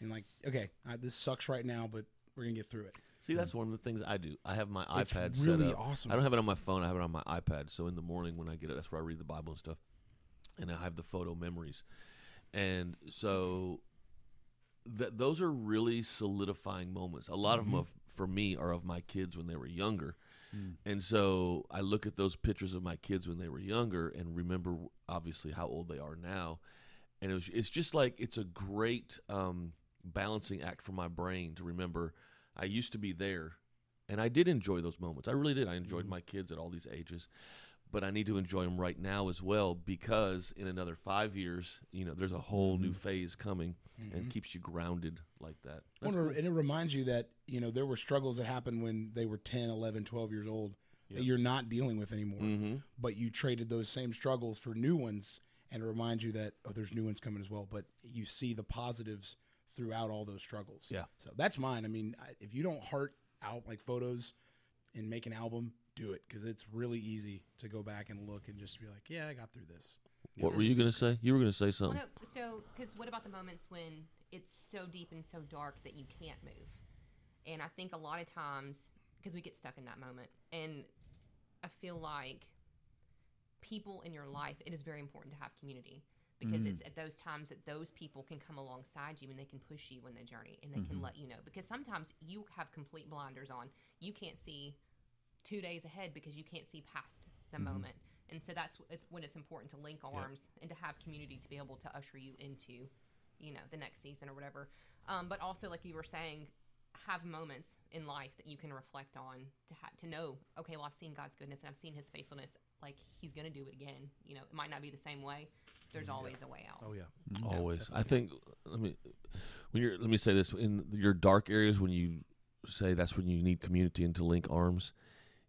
and like, okay, I, this sucks right now, but we're gonna get through it. See, that's one of the things I do. I have my It's iPad really set up. awesome. I don't have it on my phone. I have it on my iPad. So in the morning when I get it, that's where I read the Bible and stuff. And I have the photo memories. And so th- those are really solidifying moments. A lot of mm-hmm. them, of, for me, are of my kids when they were younger. Mm. And so I look at those pictures of my kids when they were younger and remember, obviously, how old they are now. And it was, it's just like it's a great um, balancing act for my brain to remember I used to be there and I did enjoy those moments. I really did. I enjoyed mm-hmm. my kids at all these ages, but I need to enjoy them right now as well because in another five years, you know, there's a whole new phase coming and keeps you grounded like that. Well, and it reminds you that you know there were struggles that happened when they were 10 11 12 years old that you're not dealing with anymore Mm-hmm. but you traded those same struggles for new ones and it reminds you that oh there's new ones coming as well but you see the positives throughout all those struggles Yeah. so that's mine i mean if you don't heart out like photos and make an album do it because it's really easy to go back and look and just be like yeah i got through this What were you going to say? You were going to say Well, something. no, so because what about the moments when it's so deep and so dark that you can't move? And I think a lot of times because we get stuck in that moment, and I feel like people in your life, it is very important to have community because mm. it's at those times that those people can come alongside you and they can push you in the journey and they can mm-hmm. let you know because sometimes you have complete blinders on you can't see two days ahead because you can't see past the mm-hmm. moment. And so that's it's when it's important to link arms and to have community to be able to usher you into you know the next season or whatever. Um, but also like you were saying have moments in life that you can reflect on to ha- to know okay well i've seen god's goodness and i've seen his faithfulness. Like he's gonna do it again. You know it might not be the same way. There's mm-hmm. always a way out. Oh yeah. Mm-hmm. Always. I think let me when you're let me say this. In your dark areas when you say that's when you need community and to link arms.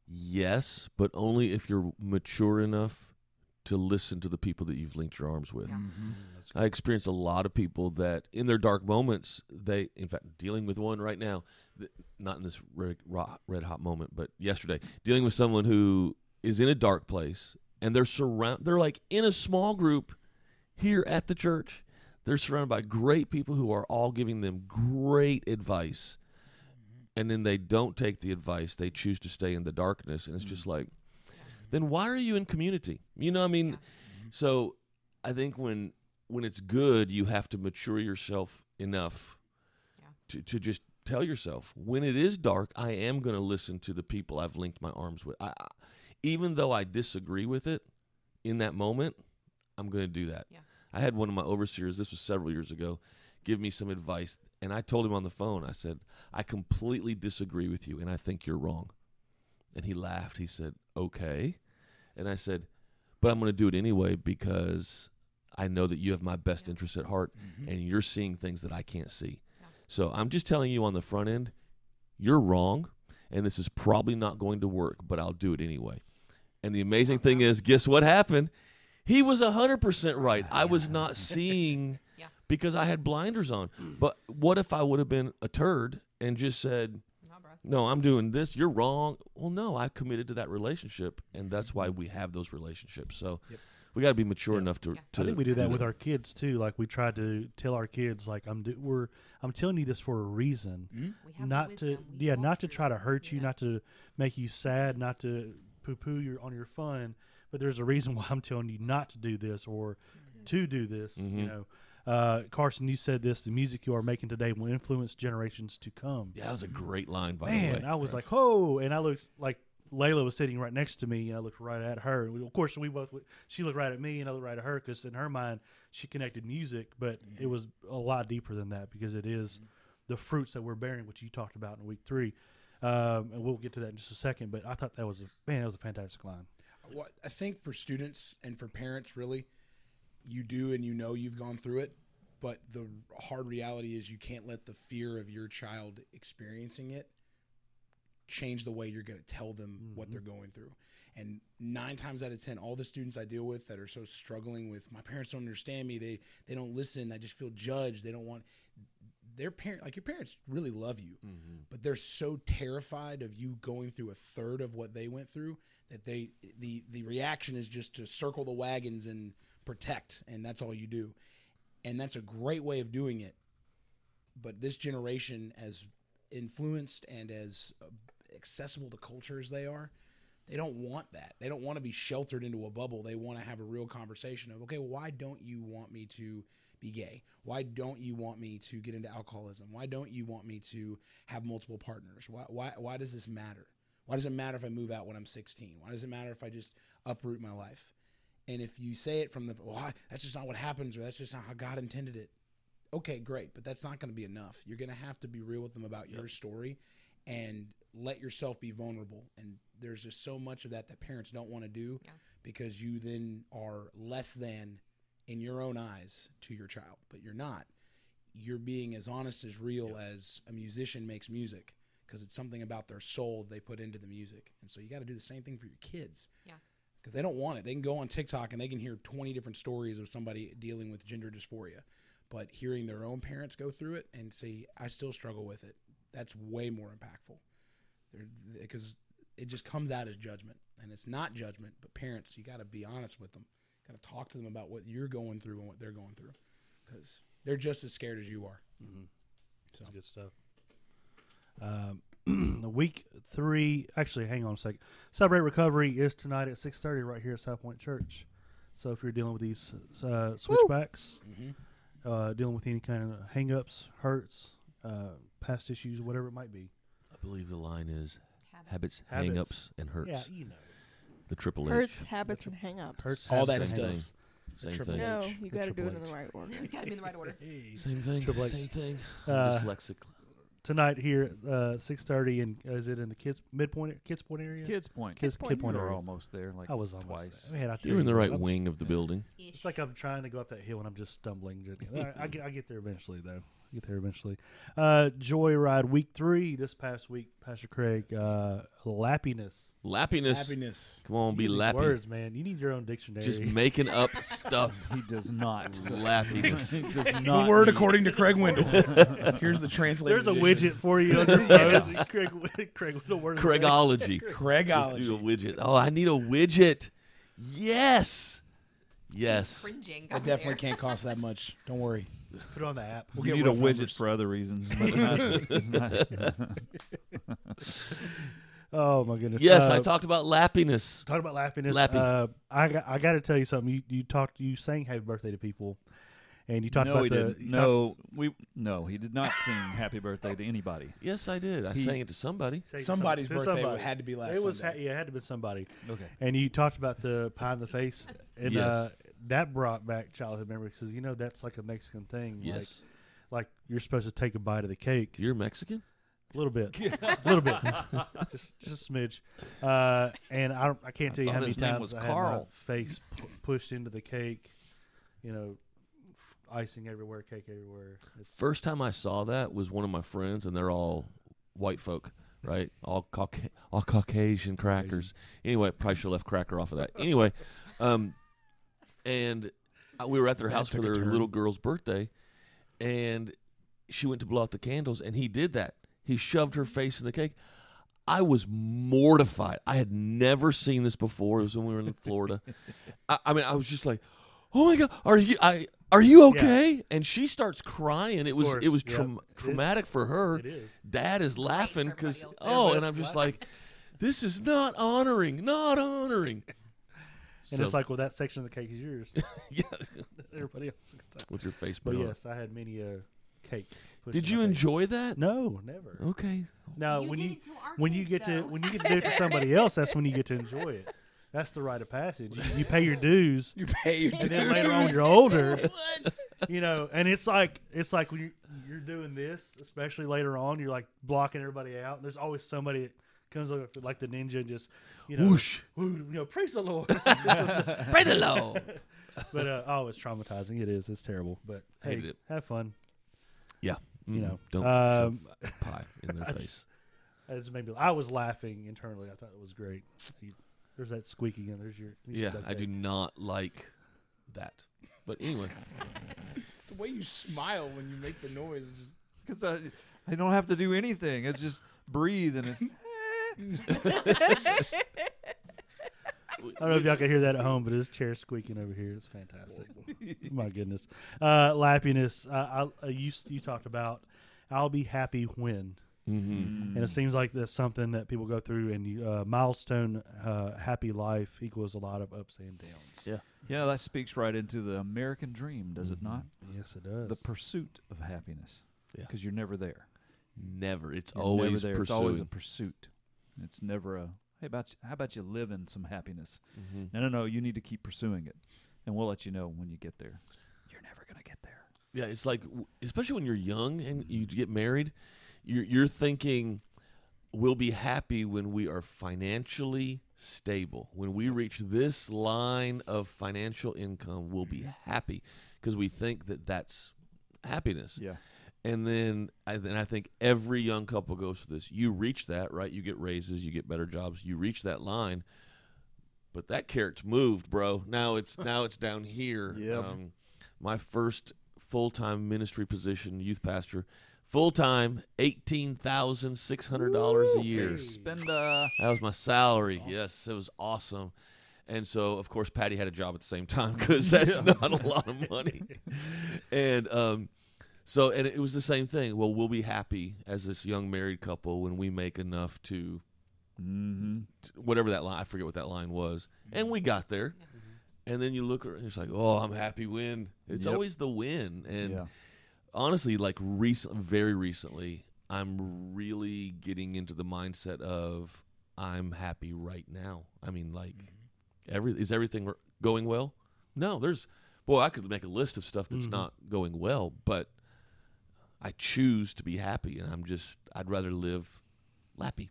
Yes, but only if you're mature enough to listen to the people that you've linked your arms with. Yeah. Mm-hmm. Mm-hmm. I experience a lot of people that in their dark moments, they, in fact, dealing with one right now, th- not in this red, red hot moment, but yesterday, dealing with someone who is in a dark place and they're surround, they're like in a small group here at the church. They're surrounded by great people who are all giving them great advice. And then they don't take the advice. They choose to stay in the darkness. And it's just mm-hmm. like, then why are you in community? You know, I mean, mm-hmm. so I think when when it's good, you have to mature yourself enough Yeah. to, to just tell yourself when it is dark, I am going to listen to the people I've linked my arms with. I, I, even though I disagree with it in that moment, I'm going to do that. Yeah. I had one of my overseers, this was several years ago, give me some advice. And I told him on the phone, I said, I completely disagree with you and I think you're wrong. And he laughed. He said, Okay. And I said, But I'm going to do it anyway because I know that you have my best interest at heart mm-hmm. and you're seeing things that I can't see. Yeah. So I'm just telling you on the front end, you're wrong and this is probably not going to work, but I'll do it anyway. And the amazing thing is, guess what happened? He was 100% right. I was not seeing Yeah. Because I had blinders on. But what if I would have been a turd and just said, no, I'm doing this. You're wrong. Well, no, I committed to that relationship, and that's why we have those relationships. So we got to be mature enough to, Yeah. to. I think we do that do with our kids too. Like we try to tell our kids, like I'm do, we're I'm telling you this for a reason, We have not to. We yeah, not to try to hurt you, Yeah. not to make you sad, not to poo poo your on your fun. But there's a reason why I'm telling you not to do this or to do this. You Mhm. know, uh, Carson, you said this: the music you are making today will influence generations to come. Yeah, that was a great line, by Man, the way. I was like, oh, and I looked like Layla was sitting right next to me, and I looked right at her. Of course, we both she looked right at me, and I looked right at her because in her mind she connected music, but it was a lot deeper than that because it is the fruits that we're bearing, which you talked about in week three, um, and we'll get to that in just a second. But I thought that was a man, that was a fantastic line. Well, I think for students and for parents, really, you do and you know you've gone through it. but the hard reality is you can't let the fear of your child experiencing it change the way you're going to tell them what mm-hmm. they're going through. And nine times out of ten, all the students I deal with that are so struggling with my parents don't understand me. They they don't listen. i just feel judged. They don't want their parent like your parents really love you, mm-hmm. but they're so terrified of you going through a third of what they went through that they the the reaction is just to circle the wagons and protect, and that's all you do. And that's a great way of doing it. But this generation, as influenced and as accessible to culture as they are, they don't want that. They don't want to be sheltered into a bubble. They want to have a real conversation of, okay, why don't you want me to be gay? Why don't you want me to get into alcoholism? Why don't you want me to have multiple partners? Why, why, why does this matter? Why does it matter if I move out when I'm 16? Why does it matter if I just uproot my life? And if you say it from the, well, I- that's just not what happens, or that's just not how God intended it. Okay, great, but that's not going to be enough. You're going to have to be real with them about your story and let yourself be vulnerable. And there's just so much of that that parents don't want to do Yeah. because you then are less than in your own eyes to your child, but you're not. You're being as honest as real as a musician makes music because it's something about their soul they put into the music. And so you got to do the same thing for your kids Yeah. Because they don't want it. They can go on TikTok and they can hear 20 different stories of somebody dealing with gender dysphoria. But hearing their own parents go through it and say, I still struggle with it, that's way more impactful. Because it just comes out as judgment. And it's not judgment, but parents, you got to be honest with them. Got to talk to them about what you're going through and what they're going through. Because they're just as scared as you are. So, Good stuff. Um, week three. Actually, hang on a second. Celebrate recovery is tonight at six thirty right here at South Point Church. So if you're dealing with these uh, switchbacks, mhm. uh, dealing with any kind of hangups, hurts, uh, past issues, whatever it might be. I believe the line is Habits. habits, Habits. hang-ups, and hurts. Yeah, you know. The triple H. Hurts, H. habits, and hang-ups. Hurts, all that stuff. hangups. Same thing. No, you got to do it in the right order. Got to be in the right order. Same thing. Triple H. Same thing. Uh, dyslexic. Tonight here, uh, six thirty, and uh, is it in the kids midpoint, kids point area? Kids Point. Kids, Point. kid point We're area. almost there. Like I was almost twice. there. Man, I tell You're in the what, right I'm wing of the building. It's like I'm trying to go up that hill and I'm just stumbling. I, I, get, I get there eventually, though. I get there eventually. Uh, Joyride week three this past week, Pastor Craig. Uh, lappiness. Lappiness. Happiness. Come on, You be need lappy. Words, man. You need your own dictionary. Just making up stuff. He does not. Lappiness. he does The word need- according to Craig Wendell. Here's the translated. There's a edition. widget for you on your phone. Craig, Craig, what a word is? Craigology. Just do a widget. Oh, I need a widget. Yes. Yes. Cringing. That over definitely there. can't cost that much. Don't worry. Put it on the app. We'll You get need a widget numbers. for other reasons. But not, Oh my goodness. Yes, Uh, I talked about lappiness. Talk about lappiness. Lappy. Uh, I got, I got to tell you something. You you talked you sang happy birthday to people, and you talked no, about he the didn't. you No, we no, he did not sing "Happy Birthday" to anybody. Yes, I did. I He- sang it to somebody. Somebody's to birthday somebody. had to be last It was ha- Sunday. yeah, it had to be somebody. Okay. And you talked about the pie in the face, and Yes. uh, that brought back childhood memories because you know that's like a Mexican thing. Yes. Like, like you're supposed to take a bite of the cake, You're Mexican? a little bit, a little bit, just just a smidge. Uh, and I I can't tell you thought how many times was I Carl. had my face pu- pushed into the cake. You know, f- icing everywhere, cake everywhere. It's, First time I saw that was one of my friends, and they're all white folk, right? All Cauca- all Caucasian crackers. Anyway, probably should have left cracker off of that. Anyway, um, and we were at their house for their little girl's birthday, and she went to blow out the candles, and he did that. He shoved her face in the cake. I was mortified. I had never seen this before. It was when we were in Florida. I, I mean, I was just like, "Oh my god, are you? I are you okay?" And she starts crying. It was course, it was yep. traum- It- traumatic for her. it is. Dad is laughing because oh, and I'm just like, this is not honoring, not honoring. And So- it's like, well, that section of the cake is yours. yes, Everybody else. with your face. But put on yes, I had many a cake. Did you my face. enjoy that? No, never. Okay. Now, You when did you it to our when you kids, get to though. when you get to do it to somebody else, that's when you get to enjoy it. That's the rite of passage. You, you pay your dues, You pay your dues. and then later on you're older. What? You know, and it's like it's like when you're you're doing this, especially later on, you're like blocking everybody out. There's always somebody that comes up like the ninja and just you know, Whoosh. woo, you know, praise the Lord. Pray the Lord. but uh, oh, it's traumatizing. It is. It's terrible. But hey, Hated it. have fun. Yeah. You Mm, know, don't um, shove pie in their I face. just- It's made me. I was laughing internally. I thought it was great. You- There's that squeaky again. There's your. there's yeah, I do not like that. But anyway, The way you smile when you make the noise is just Because I, I don't have to do anything. It's just breathe and it. I don't know if y'all can hear that at home, but his chair squeaking over here. It's fantastic. My goodness. Uh, lappiness. Uh, I, uh, you you talked about. I'll be happy when, mm-hmm. and it seems like that's something that people go through. And you, uh, milestone, uh, happy life equals a lot of ups and downs. Yeah. Yeah, that speaks right into the American dream, does it not? Yes, it does. The pursuit of happiness. Yeah. Because you're never there. never. It's You're always never there. pursuing. It's always a pursuit. It's never a hey about you, how about you live in some happiness? Mhm. No, no, no. You need to keep pursuing it, and we'll let you know when you get there. You're never gonna get there. Yeah, it's like, especially when you're young and you get married, you're you're thinking, we'll be happy when we are financially stable. When we reach this line of financial income, we'll be happy because we think that that's happiness. Yeah. And then, I, then I think every young couple goes through this. You reach that, right? You get raises, you get better jobs, you reach that line, but that carrot's moved, bro. Now it's now it's down here. Yep. Um, my first full time ministry position, youth pastor, full time, eighteen thousand six hundred dollars a year. Spend uh That was my salary. Yes, it was awesome. And so, of course, Patty had a job at the same time because that's not a lot of money. and um, so, and it was the same thing. Well, we'll be happy as this young married couple when we make enough to, mm-hmm. to whatever that line. I forget what that line was. And we got there. And then you look around, and it's like, oh, I'm happy when. It's Yep. always the win. And yeah. honestly, like recent, very recently, I'm really getting into the mindset of I'm happy right now. I mean, like, every is everything going well? No, there's boy, I could make a list of stuff that's Mhm. not going well, but I choose to be happy, and I'm just I'd rather live lappy.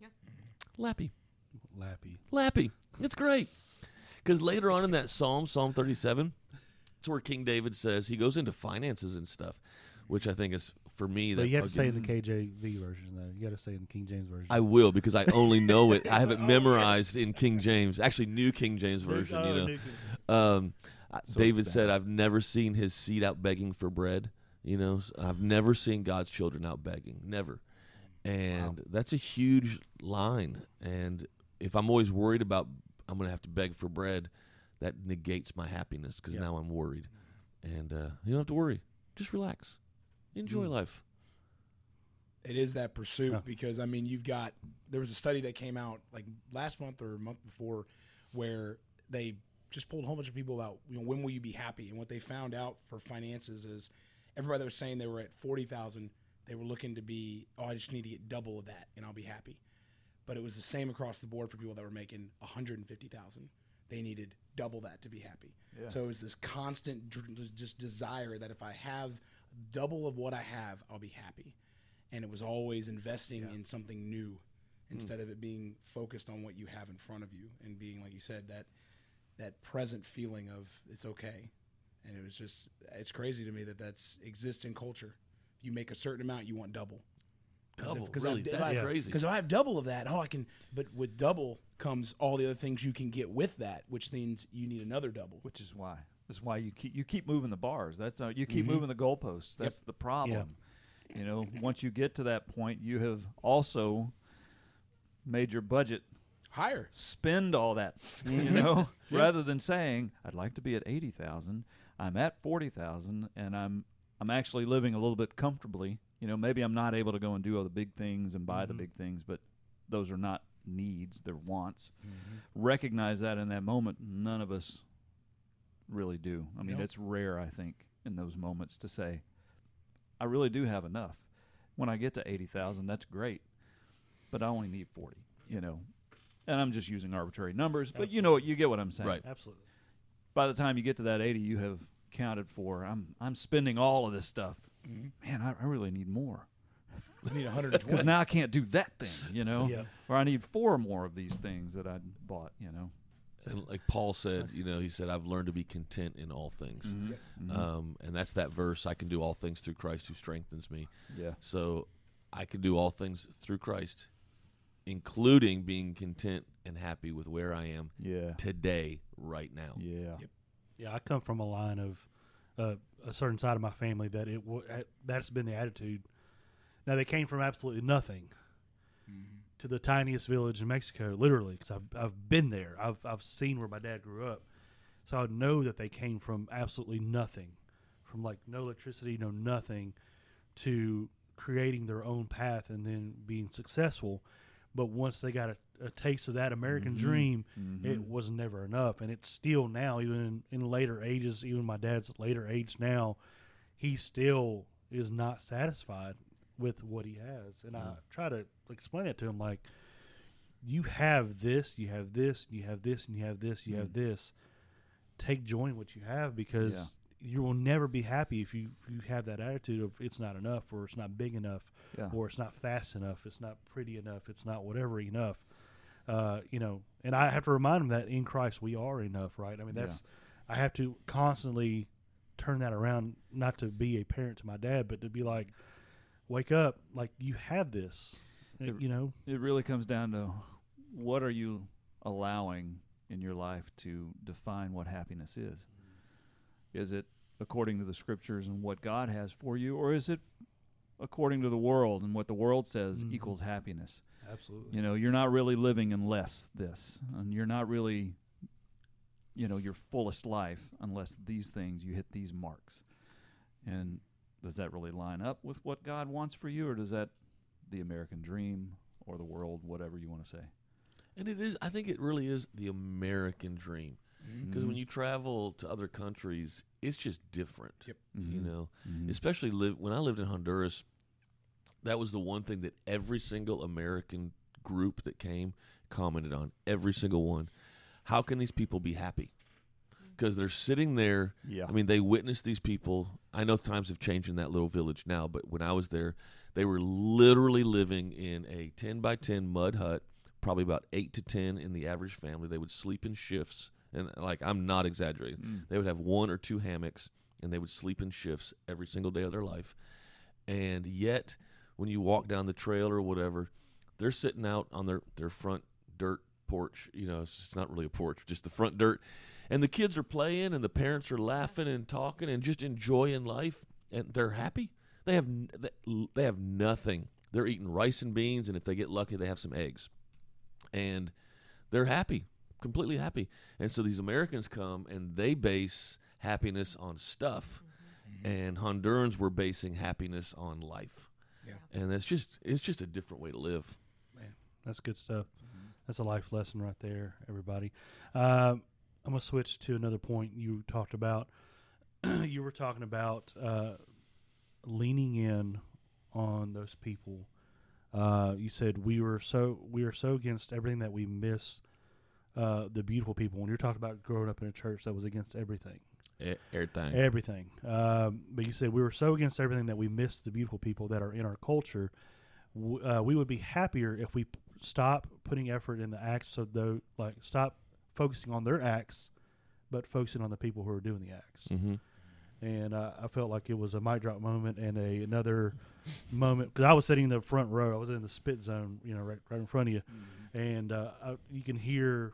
Yeah. Lappy, Lappy. lappy. It's great because later on in that psalm, Psalm 37, it's where King David says he goes into finances and stuff, which I think is for me But that you have to say in the KJV version though. You got to say in the King James version. I will because I only know it. I have it memorized in King James, actually New King James version. Oh, you know, um, So David said, "I've never seen his seed out begging for bread." You know, I've never seen God's children out begging, never. And that's a huge line. And if I'm always worried about I'm going to have to beg for bread, that negates my happiness because Yeah. now I'm worried. And uh, you don't have to worry. Just relax, enjoy Mm. life. it is that pursuit Yeah. because I mean you've got there was a study that came out like last month or a month before where they just polled a whole bunch of people about you know when will you be happy and what they found out for finances is everybody that was saying they were at forty thousand they were looking to be oh I just need to get double of that and I'll be happy. But it was the same across the board for people that were making one hundred and fifty thousand. They needed double that to be happy. Yeah. so it was this constant just desire that if I have double of what I have I'll be happy. And it was always investing Yeah. in something new hmm. instead of it being focused on what you have in front of you and being like you said that that present feeling of it's okay and it was just it's crazy to me that that's exists in culture you make a certain amount you want double Double, if, really? That's I, crazy. because if I have double of that oh I can but with double comes all the other things you can get with that which means you need another double Which is why. That's why you keep you keep moving the bars. That's uh, you keep Mhm. moving the goalposts. That's the problem. You know, once you get to that point, you have also made your budget higher spend all that. You know, rather than saying I'd like to be at eighty thousand, I'm at forty thousand, and I'm I'm actually living a little bit comfortably. You know, maybe I'm not able to go and do all the big things and buy the Mhm. big things, but those are not needs; they're wants. Recognize that in that moment. None of us really do. I mean, it's rare, I think, in those moments to say, "I really do have enough." When I get to eighty thousand, that's great, but I only need forty. You know, and I'm just using arbitrary numbers, but you know what? You get what I'm saying. Right. Absolutely. By the time you get to that 80, you have counted for. I'm I'm spending all of this stuff. Man, I, I really need more you need 120 because now I can't do that thing. You know, Yeah. or I need four more of these things that I bought. You know, And like Paul said, you know, he said, "I've learned to be content in all things," Mhm. um, and that's that verse. I can do all things through Christ who strengthens me. yeah. So I can do all things through Christ, including being content and happy with where I am Yeah. today, right now. Yeah. Yep. Yeah, I come from a line of uh, a certain side of my family that it w- that's been the attitude. Now they came from absolutely nothing Mhm. to the tiniest village in Mexico, literally, because I've I've been there. I've I've seen where my dad grew up, so I know that they came from absolutely nothing, from like no electricity, no nothing, to creating their own path and then being successful. But once they got a, a taste of that American Mhm. dream, Mhm. it was never enough and it's still now even in, in later ages even my dad's later age now he still is not satisfied with what he has and i Mm. try to explain that to him like you have this you have this you have this and you have this you have Mm. this take joy in what you have because Yeah. You will never be happy if you, you have that attitude of it's not enough or it's not big enough yeah. or it's not fast enough, it's not pretty enough, it's not whatever enough. Uh, you know, and I have to remind them that in Christ we are enough, right? I mean, Yeah. that's I have to constantly turn that around, not to be a parent to my dad, but to be like, wake up, like you have this, It- you know. It really comes down to what are you allowing in your life to define what happiness is? Is it according to the scriptures and what God has for you, or is it according to the world and what the world says Mhm. equals happiness? Absolutely. You know, you're not really living unless this, and you're not really, you know, your fullest life unless these things you hit these marks. And does that really line up with what God wants for you, or does that the American dream or the world, whatever you want to say? And it is, I think it really is the American dream. Because when Mhm. you travel to other countries, it's just different. Yep. You Mhm. know, Mhm. especially live when I lived in Honduras. That was the one thing that every single American group that came commented on. Every single one. How can these people be happy? Because they're sitting there. yeah. I mean, they witnessed these people. I know times have changed in that little village now, but when I was there, they were literally living in a 10 by 10 mud hut, probably about 8 to 10 in the average family. They would sleep in shifts. And, like, I'm not exaggerating. Mm. They would have one or two hammocks, and they would sleep in shifts every single day of their life. And yet, when you walk down the trail or whatever, they're sitting out on their, their front dirt porch. You know, it's just not really a porch, just the front dirt. And the kids are playing, and the parents are laughing and talking and just enjoying life, and they're happy. They have they have nothing. They're eating rice and beans, and if they get lucky, they have some eggs, and they're happy, completely happy. And so these Americans come and they base happiness on stuff, and Hondurans were basing happiness on life. Yeah. And that's just it's just a different way to live. Man, that's good stuff. That's a life lesson right there, everybody. Um, I'm gonna switch to another point you talked about. you were talking about uh, leaning in on those people. Uh, you said we were so we are so against everything that we miss uh, the beautiful people. When you're talking about growing up in a church that was against everything, E- Everything. everything. Um, but you said we were so against everything that we missed the beautiful people that are in our culture. W- uh, we would be happier if we p- stop putting effort in the acts of those, like stop focusing on their acts, but focusing on the people who are doing the acts. mm-hmm. And uh, I felt like it was a mic drop moment and a another moment because I was sitting in the front row. I was in the spit zone, you know, right, right in front of you, and uh, I, you can hear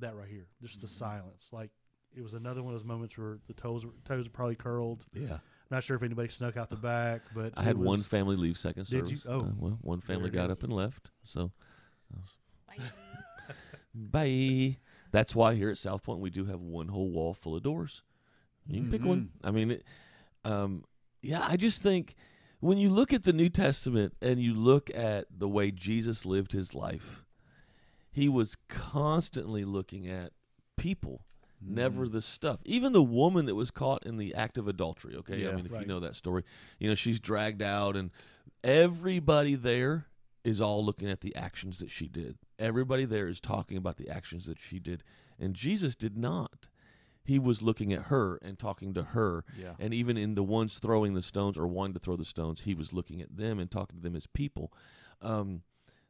that right here, just the Mhm. silence. Like it was another one of those moments where the toes were, toes are probably curled. Yeah. I'm Not sure if anybody snuck out the back, but I it had one family leave second Did you? Oh. Uh, well, one family got is. up and left. So, Bye. bye. That's why here at South Point we do have one whole wall full of doors. You can pick one. I mean, it, um, yeah. I just think when you look at the New Testament and you look at the way Jesus lived his life, he was constantly looking at people never Mm. the stuff. Even the woman that was caught in the act of adultery, okay? I mean, if you know that story, you know, she's dragged out and everybody there is all looking at the actions that she did. Everybody there is talking about the actions that she did. And Jesus did not. He was looking at her and talking to her. Yeah. And even in the ones throwing the stones or wanting to throw the stones, he was looking at them and talking to them as people. Um,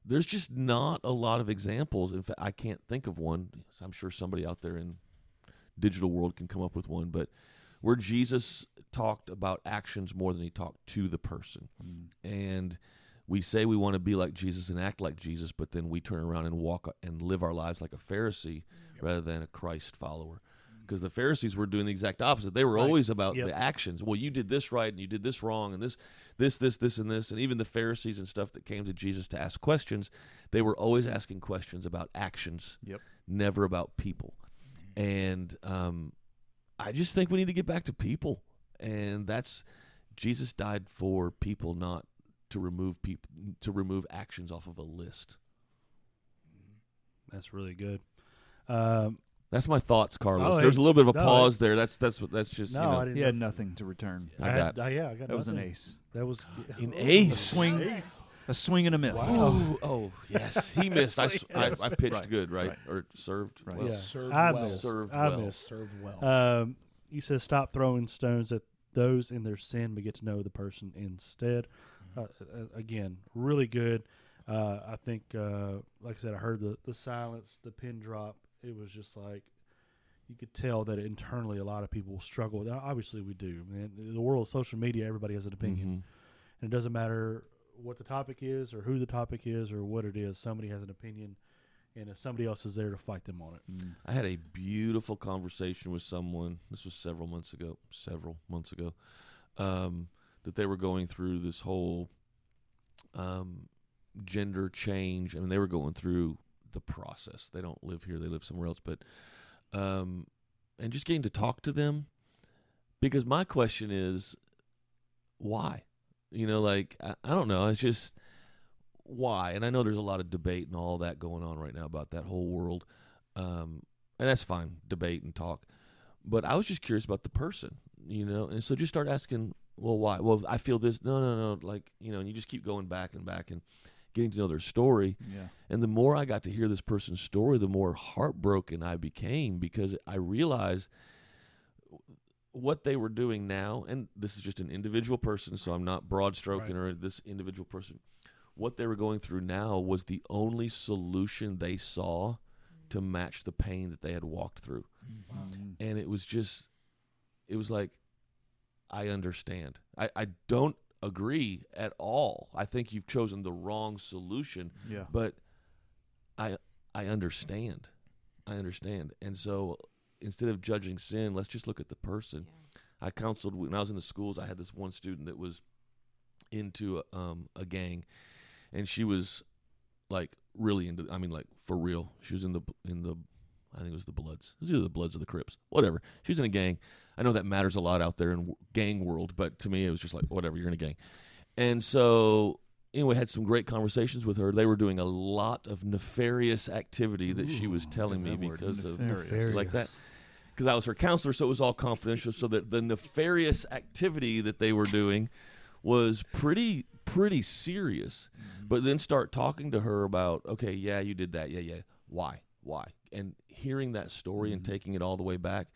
there's just not a lot of examples. In fact, I can't think of one. I'm sure somebody out there in digital world can come up with one, but where Jesus talked about actions more than he talked to the person. Mm. And we say we want to be like Jesus and act like Jesus, but then we turn around and walk and live our lives like a Pharisee rather than a Christ follower. Because the Pharisees were doing the exact opposite. They were Right. always about Yep. the actions. Well, you did this right and you did this wrong and this, this, this, this, and this. And even the Pharisees and stuff that came to Jesus to ask questions, they were always asking questions about actions, Yep. never about people. And um, I just think we need to get back to people, and that's Jesus died for people, not to remove people to remove actions off of a list. That's really good. Um, That's my thoughts, Carlos. Oh, There's a little bit of a no, pause it's- there. That's that's what that's just no, you know, I didn't. He had nothing to return. I I had, got- uh, yeah, I got That was an nothing. ace. That was An Oh, ace. Swing. ace. A swing and a miss. Oh, oh yes, he missed. I, s- I, I pitched Right, good, right? right. or served. Right. well. Yeah, Served I well. missed. Served I well. missed. Served well. Um, you said stop throwing stones at those in their sin, but get to know the person instead. Uh, uh, again, really good. Uh, I think, uh, like I said, I heard the, the silence, the pin drop. It was just like you could tell that internally a lot of people struggle. with Obviously, we do. Man, the world of social media, everybody has an opinion, Mhm. and it doesn't matter what the topic is or who the topic is or what it is. Somebody has an opinion, and if somebody else is there to fight them on it. Mm. I had a beautiful conversation with someone. This was several months ago. Several months ago, um, that they were going through this whole um, gender change. I mean, they were going through the process. They don't live here; they live somewhere else. But um, and just getting to talk to them, because my question is, why? You know, like I, I don't know. It's just why. And I know there's a lot of debate and all that going on right now about that whole world. Um, and that's fine, debate and talk. But I was just curious about the person, you know, and so just start asking, well, why? Well, I feel this. No, no, no. Like, you know, and you just keep going back and back and getting to know their story. Yeah. And the more I got to hear this person's story, the more heartbroken I became because I realized what they were doing now. And this is just an individual person, so I'm not broad stroking or this individual person. What they were going through now was the only solution they saw to match the pain that they had walked through. Mm. And it was just, it was like, I understand. I, I don't agree at all. I think you've chosen the wrong solution Yeah. but I I understand. I understand. And so instead of judging sin, let's just look at the person. I counseled when I was in the schools. I had this one student that was into a, um, a gang, and she was like really into. I mean, like for real. She was in the in the. I think it was the Bloods. It was either the Bloods or the Crips. Whatever. She was in a gang. I know that matters a lot out there in gang world, but to me, it was just like whatever. You're in a gang, and so anyway, had some great conversations with her. They were doing a lot of nefarious activity that she was telling me that word, because of nefarious. like that. Because I was her counselor, so it was all confidential. So that the nefarious activity that they were doing was pretty pretty serious. Mm-hmm. But then start talking to her about, okay, yeah, you did that, yeah, yeah, why, why, and hearing that story and mm-hmm. taking it all the way back.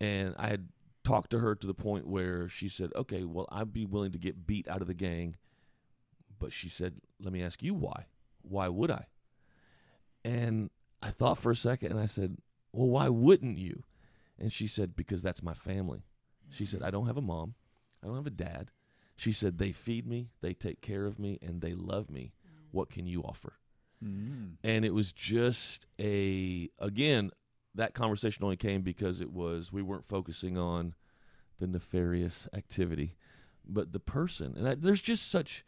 And I had talked to her to the point where she said, okay, well, I'd be willing to get beat out of the gang. But she said, let me ask you why. Why would I? And I thought for a second and I said, well, why wouldn't you? And she said, because that's my family. She said, I don't have a mom. I don't have a dad. She said, they feed me, they take care of me, and they love me. Mm. What can you offer? Mm. and it was just a again that conversation only came because it was we weren't focusing on the nefarious activity but the person. And I, there's just such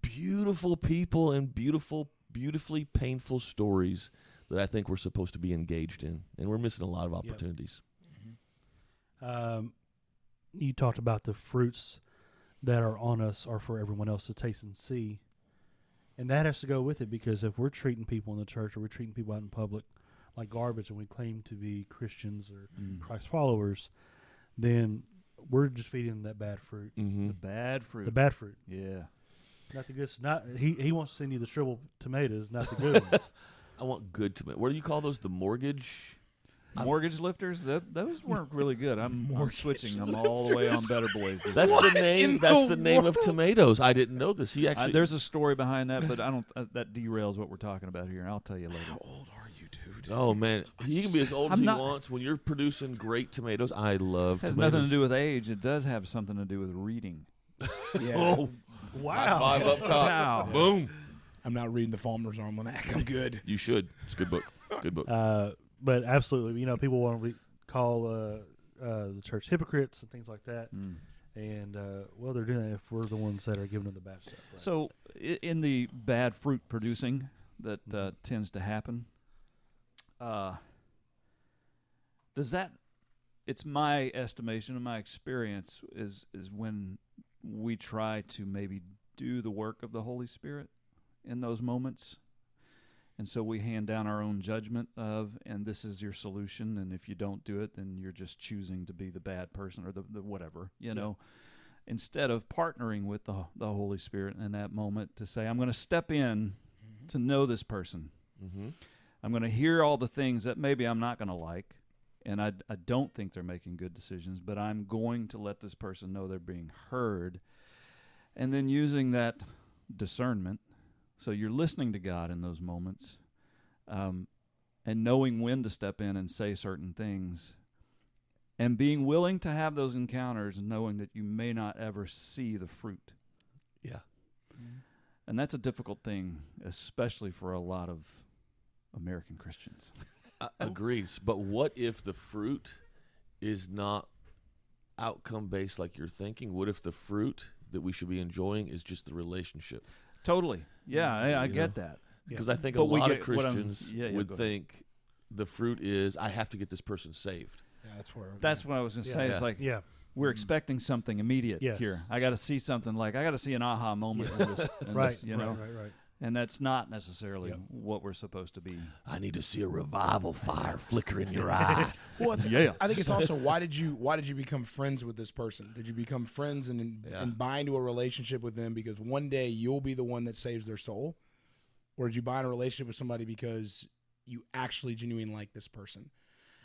beautiful people and beautiful beautifully painful stories that i think we're supposed to be engaged in. And we're missing a lot of opportunities. Um, you talked about the fruits that are on us are for everyone else to taste and see. And that has to go with it because if we're treating people in the church or we're treating people out in public like garbage and we claim to be Christians or Mm. Christ followers, then we're just feeding that bad fruit. mm-hmm. The bad fruit. The bad fruit. Yeah. Not the good. Not he. He wants to send you the shriveled tomatoes, not the good ones. i want good tomatoes. what do you call those the mortgage Mortgage lifters, th those weren't really good. I'm, I'm switching them all the way on Better Boys. this That's year. the name. That's the the name of tomatoes. I didn't know this. He Uh, actually. there's a story behind that, but I don't. Uh, that derails what we're talking about here. I'll tell you later. How old are you, dude? oh man, he can be as old as I'm he not- wants. When you're producing great tomatoes, I love. Tomatoes. Has tomatoes. nothing to do with age. It does have something to do with reading. Yeah. Oh, Wow. high five up top. Wow. Boom. I'm not reading the Farmer's Almanac. I'm good. You should. It's a good book. Good book. Uh, but absolutely, you know, people want to be, call uh, uh, the church hypocrites and things like that. Mm. And uh, well, they're doing that if we're the ones that are giving them the bad stuff. Right? So, in the bad fruit producing that uh, tends to happen, uh, does that? It's my estimation and my experience is is when we try to maybe do the work of the Holy Spirit in those moments, and so we hand down our own judgment of, and this is your solution, and if you don't do it, then you're just choosing to be the bad person or the, the whatever, you know instead of partnering with the, the Holy Spirit in that moment to say, I'm going to step in to know this person. mm-hmm. I'm going to hear all the things that maybe I'm not going to like, and I, I don't think they're making good decisions, but I'm going to let this person know they're being heard. And then using that discernment, so you're listening to God in those moments, um, and knowing when to step in and say certain things, and being willing to have those encounters, knowing that you may not ever see the fruit. Yeah. And that's a difficult thing, especially for a lot of American Christians. I agrees. But what if the fruit is not outcome based like you're thinking? What if the fruit that we should be enjoying is just the relationship? Totally. Yeah, I, I You get know? that. Because I think But a we lot get- of what I'm- Christians yeah, yeah, would ahead. think the fruit is I have to get this person saved. Yeah, that's where. That's what I was going to Yeah. say. Yeah. It's like yeah, we're expecting something immediate Yes. here. I got to see something like I got to see an aha moment in this, in right, this, you know, right, right, right. And that's not necessarily Yep. what we're supposed to be. I need to see a revival fire flicker in your eye. Well, I think, Yeah. I think it's also why did you why did you become friends with this person? Did you become friends and and, Yeah. and buy into a relationship with them because one day you'll be the one that saves their soul, or did you buy in a relationship with somebody because you actually genuinely like this person?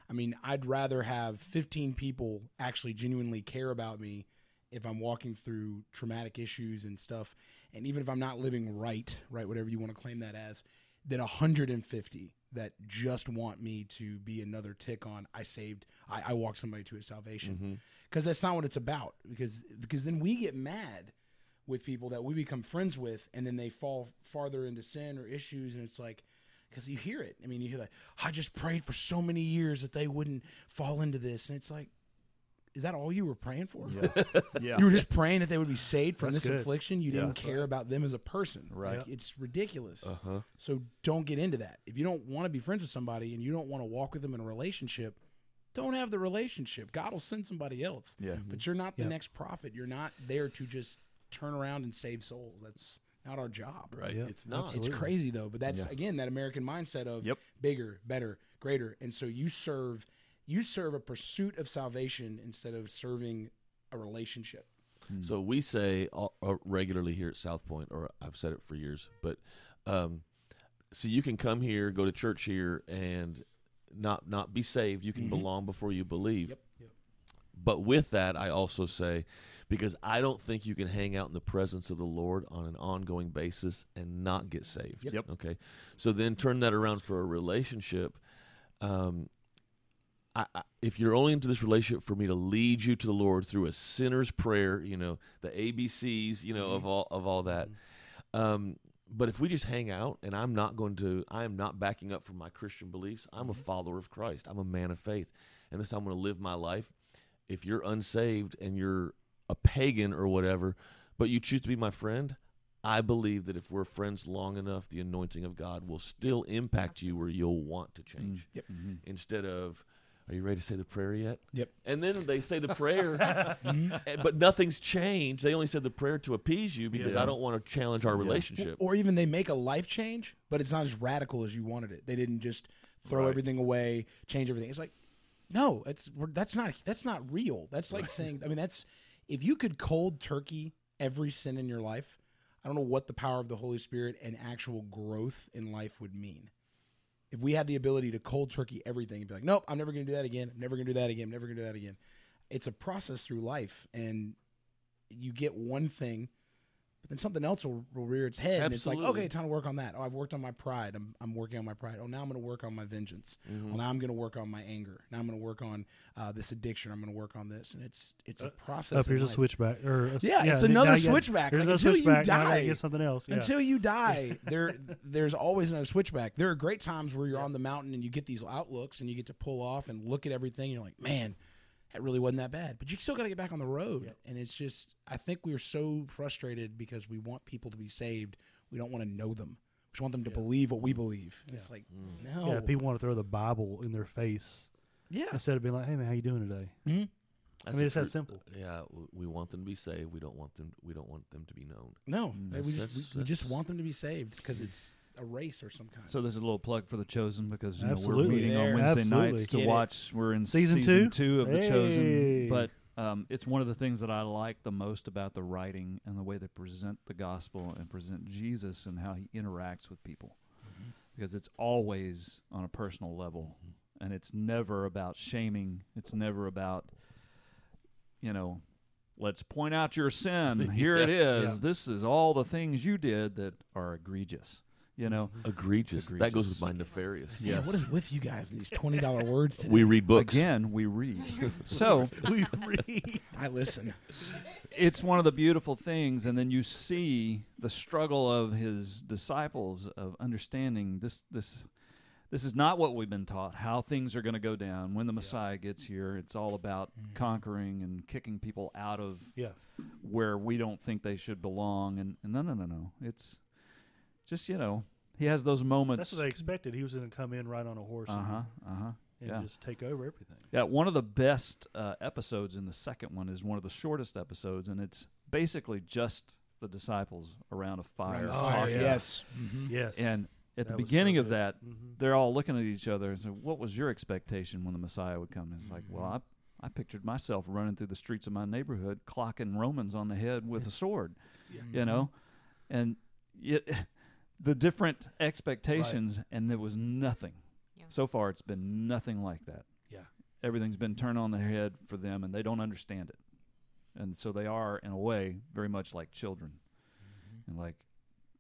I mean, I'd rather have 15 people actually genuinely care about me if I'm walking through traumatic issues and stuff, and even if I'm not living right, right, whatever you want to claim that as, than 150 that just want me to be another tick on. I saved, I, I walked somebody to a salvation mm-hmm. because that's not what it's about. Because because then we get mad with people that we become friends with, and then they fall farther into sin or issues, and it's like. Because you hear it. I mean, you hear like, I just prayed for so many years that they wouldn't fall into this. And it's like, is that all you were praying for? Yeah. You were just praying that they would be saved from That's this good. affliction. You Yeah. didn't care about them as a person. Right. Like, it's ridiculous. Uh huh. So don't get into that. If you don't want to be friends with somebody and you don't want to walk with them in a relationship, don't have the relationship. God will send somebody else. Yeah. But you're not the Yep. next prophet. You're not there to just turn around and save souls. That's not our job. Right. Yeah, It's not. It's crazy though, but that's Yeah. again that American mindset of Yep. bigger, better, greater. And so you serve you serve a pursuit of salvation instead of serving a relationship. So we say all, uh, regularly here at South Point, or I've said it for years, but um, so you can come here, go to church here, and not not be saved. You can Mhm. belong before you believe. Yep. Yep. But with that, I also say, because I don't think you can hang out in the presence of the Lord on an ongoing basis and not get saved. Yep. Yep. Okay. So then turn that around for a relationship. Um, I, I, if you're only into this relationship for me to lead you to the Lord through a sinner's prayer, you know, the ABCs, you know, of all of all that. Um, but if we just hang out and I'm not going to, I am not backing up from my Christian beliefs. I'm a follower of Christ. I'm a man of faith, and this is how I'm going to live my life. If you're unsaved and you're a pagan or whatever, but you choose to be my friend, I believe that if we're friends long enough, the anointing of God will still impact you where you'll want to change. Yep. Mhm. Instead of, are you ready to say the prayer yet? Yep. And then they say the prayer, mm-hmm. but nothing's changed. They only said the prayer to appease you because Yeah. I don't want to challenge our relationship. Or even they make a life change, but it's not as radical as you wanted it. They didn't just throw Right. everything away, change everything. It's like, no, it's that's not that's not real. That's like saying, I mean, that's if you could cold turkey every sin in your life, I don't know what the power of the Holy Spirit and actual growth in life would mean. If we had the ability to cold turkey everything and be like, nope, I'm never going to do that again. I'm never going to do that again. I'm never going to do that again. It's a process through life, and you get one thing, but then something else will, will rear its head, and it's like, okay, time to work on that. Oh, I've worked on my pride. I'm I'm working on my pride. Oh, now I'm going to work on my vengeance. Mm-hmm. Well, now I'm going to work on my anger. Now I'm going to work on uh, this addiction. I'm going to work on this, and it's it's a process. Up in here's a switchback. Or a, Yeah, it's another you got- switchback. Like, until you switchback. Now die- get something else. Yeah. Until you die, there there's always another switchback. There are great times where you're on the mountain and you get these outlooks and you get to pull off and look at everything. And you're like, man, that really wasn't that bad. But you still got to get back on the road. And it's just, I think we are so frustrated because we want people to be saved. We don't want to know them. We just want them to believe what we believe. And it's like, no. yeah, people want to throw the Bible in their face Yeah. instead of being like, "Hey man, how you doing today?" Mhm. I mean, the it's that simple. Yeah, we want them to be saved. We don't want them. We don't want them to be known. No, Mm. we just we, we just want them to be saved because it's a race or some kind. So this is a little plug for the Chosen because you know, we're Absolutely. meeting There. on Wednesday Absolutely. nights to Get it. watch. We're in Season season, two? of the Hey. Chosen, but um, it's one of the things that I like the most about the writing and the way they present the gospel and present Jesus and how he interacts with people, Mm-hmm. because it's always on a personal level, and it's never about shaming. It's never about, you know. Let's point out your sin. Here it is. Yeah. This is all the things you did that are egregious. You know, mm-hmm. Egregious. That goes with my nefarious. yeah, what is with you guys and these twenty dollar words today? We read books. Again, we read. so we read. I listen. it's one of the beautiful things, and then you see the struggle of his disciples of understanding this. This, this is not what we've been taught. How things are going to go down when the Messiah gets here. It's all about mm-hmm. conquering and kicking people out of Yeah, where we don't think they should belong. And, and no, no, no, no. It's just you know he has those moments. that's what they expected. He was going to come in right on a horse Uh huh. Uh huh. and yeah. just take over everything. Yeah, one of the best uh, episodes in the second one is one of the shortest episodes, and it's basically just the disciples around a fire Oh, talking. yeah. Yes. Mhm. Yes, And at the That was so beginning of good. that, Mhm. they're all looking at each other and say, "What was your expectation when the Messiah would come?" And it's like, "Well, I, I pictured myself running through the streets of my neighborhood, clocking Romans on the head with a sword, you know, and it, the different expectations, and there was nothing. Yeah. So far, it's been nothing like that. Yeah. everything's been turned on their head for them, and they don't understand it, and so they are, in a way, very much like children, Mm-hmm. and like.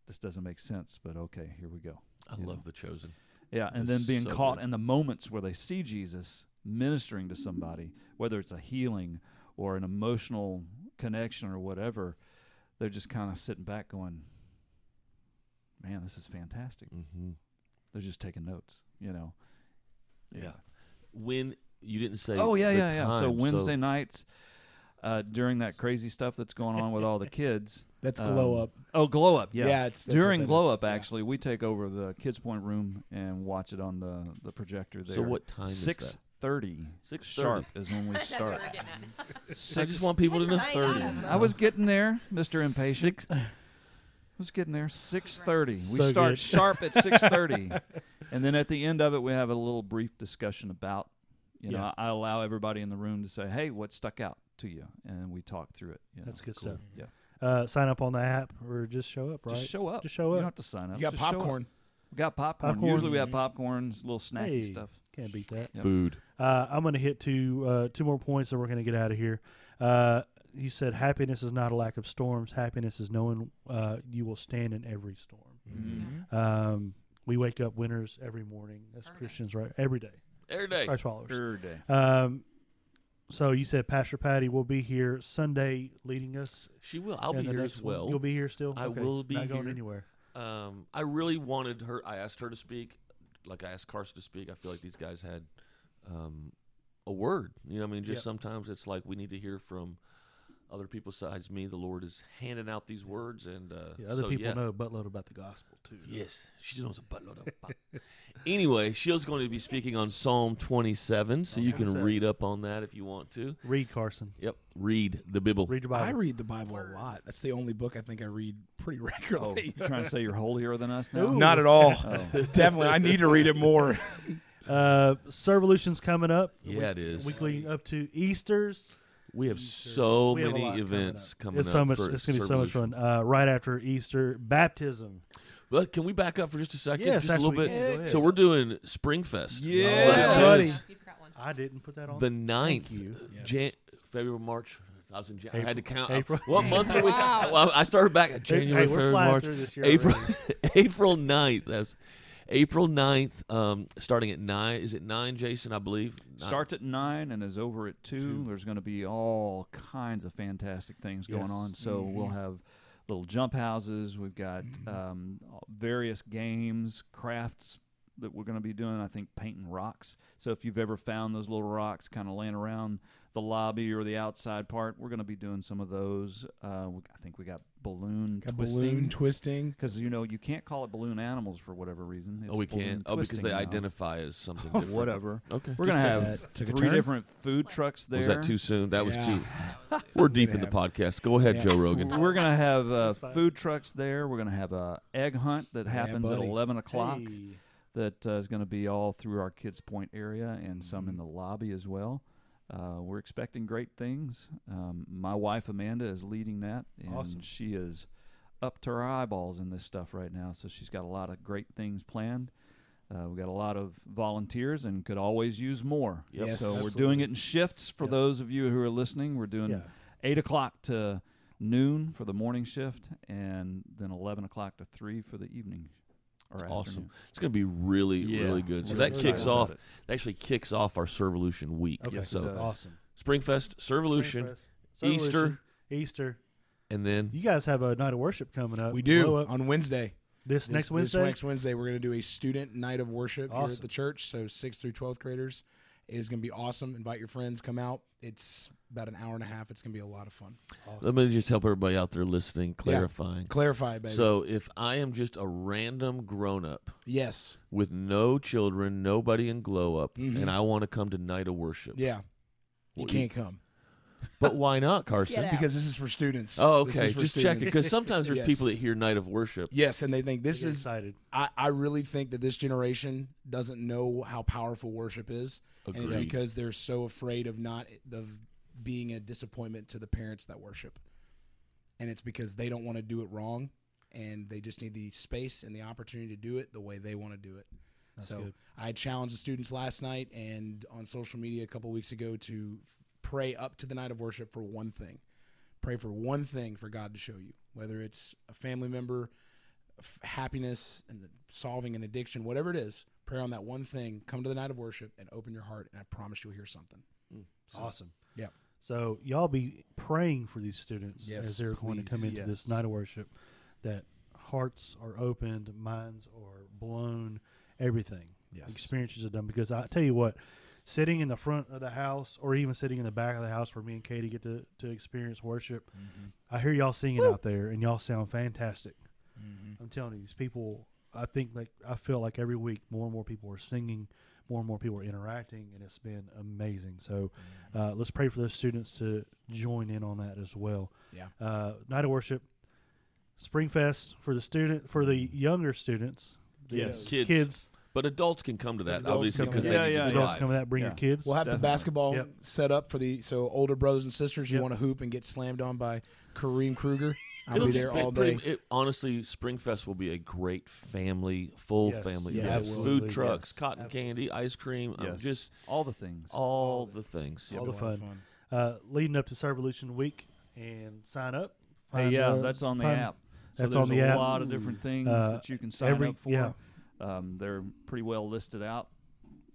This doesn't make sense, but okay, here we go. I you love know. the chosen. Yeah, and It's then being so caught good. in the moments where they see Jesus ministering to somebody, whether it's a healing or an emotional connection or whatever, they're just kind of sitting back going, "Man, this is fantastic." Mm-hmm. They're just taking notes, you know. Yeah. When you didn't say. Oh yeah, the yeah, yeah. So time, Wednesday nights, uh, during that crazy stuff that's going on with all the kids. That's um, glow up. Oh, glow up, yeah. Yeah, it's that's During glow is. up, Yeah. actually, we take over the kids' point room and watch it on the the projector there. So what time is Six that? thirty 6:30. sharp is when we start. we're getting at. I just want people to know thirty. I was getting there, Mister Impatient. I was getting there. Six thirty. We So start good. sharp at six thirty, and then at the end of it, we have a little brief discussion about. You know, Yeah. I allow everybody in the room to say, "Hey, what stuck out to you?" and we talk through it. you That's know. good stuff. Yeah, Uh, sign up on the app or just show up, right? just show up. Just show up. You don't have to sign up. You got Just popcorn. We got popcorn. Popcorn. Usually we have popcorn, little snacky Hey. stuff. Can't beat that. Yep. Food. Uh, I'm going to hit two uh, two more points, and we're going to get out of here. Uh, you said happiness is not a lack of storms. Happiness is knowing uh, you will stand in every storm. Mm-hmm. Um, we wake up winners every morning as Every day. Christians, right? Every day, Every day. Christ followers. Every day. Um, so you said Pastor Patty will be here Sunday, leading us. She will. I'll be here next as one. well. You'll be here still. I Okay. will be Not going anywhere. Um, I really wanted her. I asked her to speak, like I asked Carson to speak. I feel like these guys had um, a word. You know, what I mean, just Yep. sometimes it's like we need to hear from other people besides me. The Lord is handing out these words, and uh, Yeah, other so, people yeah. know a buttload about the gospel too. Yes, she just knows a buttload of. pop. anyway, she's going to be speaking on Psalm 27, so you can read up on that if you want to. Read Carson. Yep, read the Bible. Read your Bible. I read the Bible a lot. That's the only book I think I read pretty Oh, regularly. you're trying to say you're holier than us now? Ooh. Not at all. Oh. Definitely, I need to read it more. Uh, Servolution's coming up. Yeah, it is. Weekly up to Easter's. We have so We have many lot coming events up. coming It's up. so much. It's gonna be so much fun. Uh, right after Easter, baptism. But can we back up for just a second? Yes, just a little bit. absolutely. Go ahead. So we're doing Springfest. Yeah. First buddy. kids, You forgot one. I didn't put that on. The 9th. you. Yes. Jan- February, March. I was in. Jan- I had to count. April. What month are we? Wow. Well, I started back at Hey, January, we're February, March, through this year April. April 9th. That's April 9th. Um, starting at nine. Is it nine, Jason? I believe. Nine. Starts at nine and is over at two. There's going to be all kinds of fantastic things going on. So Mm-hmm. we'll have little jump houses. We've got Mm-hmm. um, various games, crafts that we're going to be doing. I think painting rocks. So if you've ever found those little rocks kind of laying around the lobby or the outside part, we're going to be doing some of those. Uh, we, I think we got balloon Got twisting. balloon twisting. because you know you can't call it balloon animals for whatever reason. It's Oh, we can't. Oh, because they now. identify as something different. Whatever. Okay. We're gonna have that three different food trucks there. Was that too soon? That was too. We're deep in the podcast. Go ahead, Yeah. Joe Rogan. We're gonna have uh, food trucks there. We're gonna have a egg hunt that happens at eleven o'clock. Hey. That uh, is going to be all through our Kids Point area and some Mm-hmm. in the lobby as well. Uh, we're expecting great things. Um, my wife Amanda is leading that, and Awesome. she is up to her eyeballs in this stuff right now. So she's got a lot of great things planned. Uh, we've got a lot of volunteers and could always use more. Yep. Yes. so we're doing it in shifts for Yep. those of you who are listening. We're doing Yeah. eight o'clock to noon for the morning shift, and then eleven o'clock to three for the evening or Awesome. It's going to be really, Yeah, really good. So we're that excited kicks about off. it. That actually kicks off our Servolution week. Okay. Yes, it so does. Awesome. Springfest, Servolution, Springfest, Easter, Easter. and then You guys have a night of worship coming up. We do Glow up on Wednesday. this, This- next Wednesday. This next Wednesday, we're going to do a student night of worship here at the church. So sixth through twelfth graders It is going to be awesome. Invite your friends. Come out. It's about an hour and a half. It's going to be a lot of fun. let me just help everybody out there listening, clarifying. Clarify, baby. So if I am just a random grown up yes. with no children, nobody in glow up, Mhm. and I want to come to night of worship, Yeah. You Well, can't come but why not, Carson? Get out. because this is for students. Oh, This okay. is for Just checking students. because sometimes there's Yes. people that hear night of worship. Yes, and they think this Get is. excited. I, I really think that this generation doesn't know how powerful worship is, and it's Agreed. because they're so afraid of not of being a disappointment to the parents that worship, and it's because they don't want to do it wrong, and they just need the space and the opportunity to do it the way they want to do it. That's so good. I challenged the students last night and on social media a couple weeks ago to f- pray up to the night of worship for one thing. Pray for one thing for God to show you, whether it's a family member, f- happiness, and solving an addiction, whatever it is. Pray on that one thing. Come to the night of worship and open your heart, and I promise you'll hear something. Mm, so, Awesome. Yeah. So y'all be praying for these students Yes, as they're going to come please. into this night of worship, that hearts are opened, minds are blown, everything. Yes. Experiences are done. Because I tell you what, sitting in the front of the house or even sitting in the back of the house where me and Katie get to, to experience worship, Mm-hmm. I hear y'all singing out there and y'all sound fantastic. Mm-hmm. I'm telling you, these people. I think like I feel like every week more and more people are singing, more and more people are interacting, and it's been amazing. So uh, let's pray for those students to join in on that as well. Yeah. Uh, Night of worship, Springfest for the student for the younger students. the Yes. Kids. kids, But adults can come to that, Adults obviously, can because come they to that. need Yeah, to yeah, adults drive. come to that. Bring Yeah. your kids. We'll have the Definitely. basketball Yep. set up for the so older brothers and sisters. You Yep. want to hoop and get slammed on by Kareem Kruger. I'll It'll be just there be all pretty- day. it- honestly, Springfest will be a great family, full Yes. family. Yes, event. it. Food trucks, Yes. cotton Absolutely. candy, ice cream, um, Yes. just all the things. all the things. all the It'll be a lot of fun. Uh, leading up to Servolution Week and sign up. Hey, Find, yeah, uh, that's on the find- app. So That's there's on the app. a app. lot of different things Uh, that you can sign every- up for. yeah. Um, they're pretty well listed out.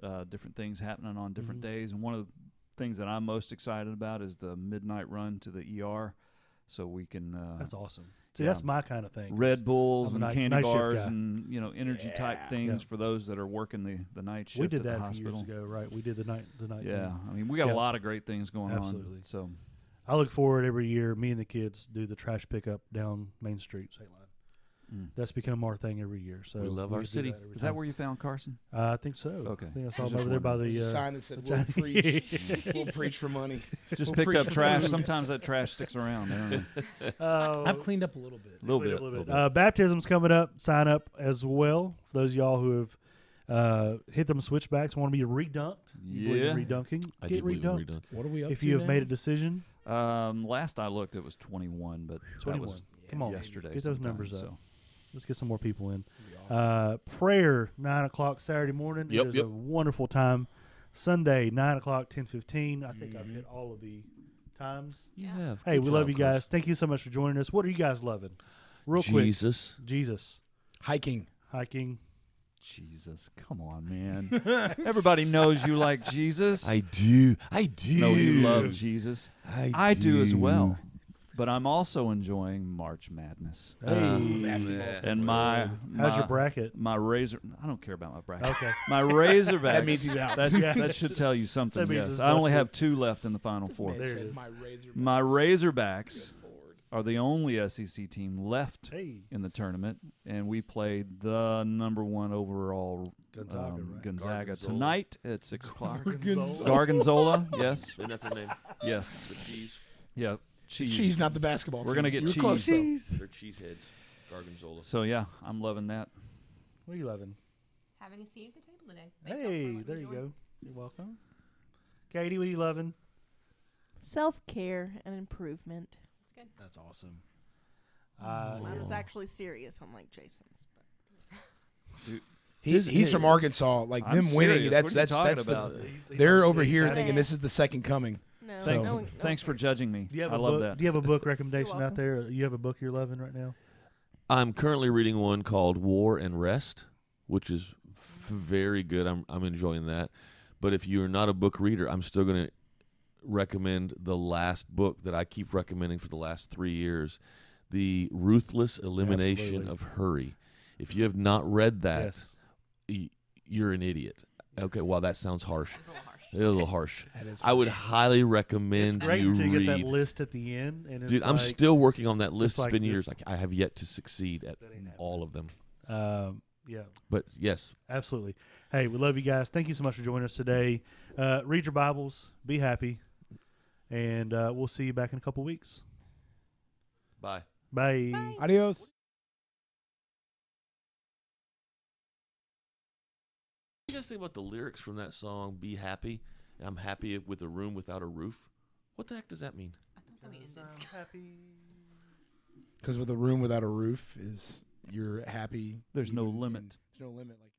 Uh, different things happening on different Mhm. days, and one of the things that I'm most excited about is the midnight run to the ER, so we can uh, That's awesome. See, yeah. that's my kind of thing. Red Bulls and night- candy night bars and you know energy type things Yeah. for those that are working the, the night shift we did at that few years ago, right? We did the night the night. Yeah, thing. I mean we got Yeah. a lot of great things going on. Absolutely. on. So I look forward every year. Me and the kids do the trash pickup down Main Street, St. Line. Mm. That's become our thing every year. So We love our get to do city. that every is that where you found Carson? Uh, I think so. Okay. I think I saw I him over there by the. Uh, sign that said, "We'll preach, we'll preach for money." Just We'll picked up trash. Sometimes that trash sticks around. I don't know. Oh, I've cleaned up a little bit. A little bit. a little little bit. bit. Uh, baptism's coming up. Sign up as well. For those of y'all who have uh, hit them switchbacks, want to be redunked. You believe in Yeah. redunking? I Get do believe in redunked. What are we up to? If to you have now? made a decision, Um, last I looked, it was 21, but that 21. was Come on, yesterday. Get those numbers up. So Let's get some more people in. Awesome. Uh, prayer nine o'clock Saturday morning. Yep, it is yep. a wonderful time. Sunday nine o'clock ten fifteen. I think I've Mhm. hit all of the times. You Yeah. have. Hey, Good we love job, you Coach. guys. Thank you so much for joining us. What are you guys loving? Real quick, Jesus. Jesus Hiking. hiking. Jesus, come on, man. Everybody knows you like Jesus. I do. I do. know you love Jesus. I, I do as well. But I'm also enjoying March Madness. Hey, Um, And my, how's your bracket? my razor I don't care about my bracket. Okay, My Razorbacks. That means he's out. That, Yeah. that should tell you something. That means Yes, I only have two left in the final This four. man There it. My razor. My Razorbacks are the only SEC team left hey, in the tournament, and we played the number one overall Gonzaga, um, right? Gonzaga Gorgonzola. tonight at six o'clock. Gorgonzola. Gargonzola, yes, Isn't that their name? yes, The cheese. yeah, cheese. Cheese, not the basketball. We're team. gonna get You were cheese. close, though. They're cheeseheads. Gargonzola. So yeah, I'm loving that. What are you loving? Having a seat at the table today. Thank y'all for Hey, letting me there you join. go. You're welcome. Katie, what are you loving? Self care and improvement. It's good. That's awesome. Uh, Mine was actually serious, unlike Jason's. He, His- he's from. Arkansas. Like I'm them winning. serious. That's are you that's talking that's about? the. They're over here thinking this is the second coming. No, So- no, no Thanks for judging me. Do you have I a love book? that. Do you have a book recommendation out there? You have a book you're loving right now? I'm currently reading one called War and Rest, which is f- very good. I'm I'm enjoying that. But if you're not a book reader, I'm still going to recommend the last book that I keep recommending for the last 3 years, The Ruthless Elimination Absolutely. of Hurry. If you have not read that, yes. y- you're an idiot. Okay, well that sounds harsh. It's a little harsh. Harsh. That is. I would harsh. highly recommend It's great you until you read. get that list at the end, and it's Dude, I'm like, still working on that list. like it's been this- years. Like I have yet to succeed at That ain't happening. all of them. Um, yeah, But yes, absolutely. Hey, we love you guys. Thank you so much for joining us today. Uh, read your Bibles. Be happy, and uh, we'll see you back in a couple weeks. bye. Bye. Bye. Adios. You guys think about the lyrics from that song "Be Happy"? I'm happy with a room without a roof. What the heck does that mean? I thought that we ended. I'm happy. Because with a room without a roof is you're happy. There's no even in- limit. There's no limit. Like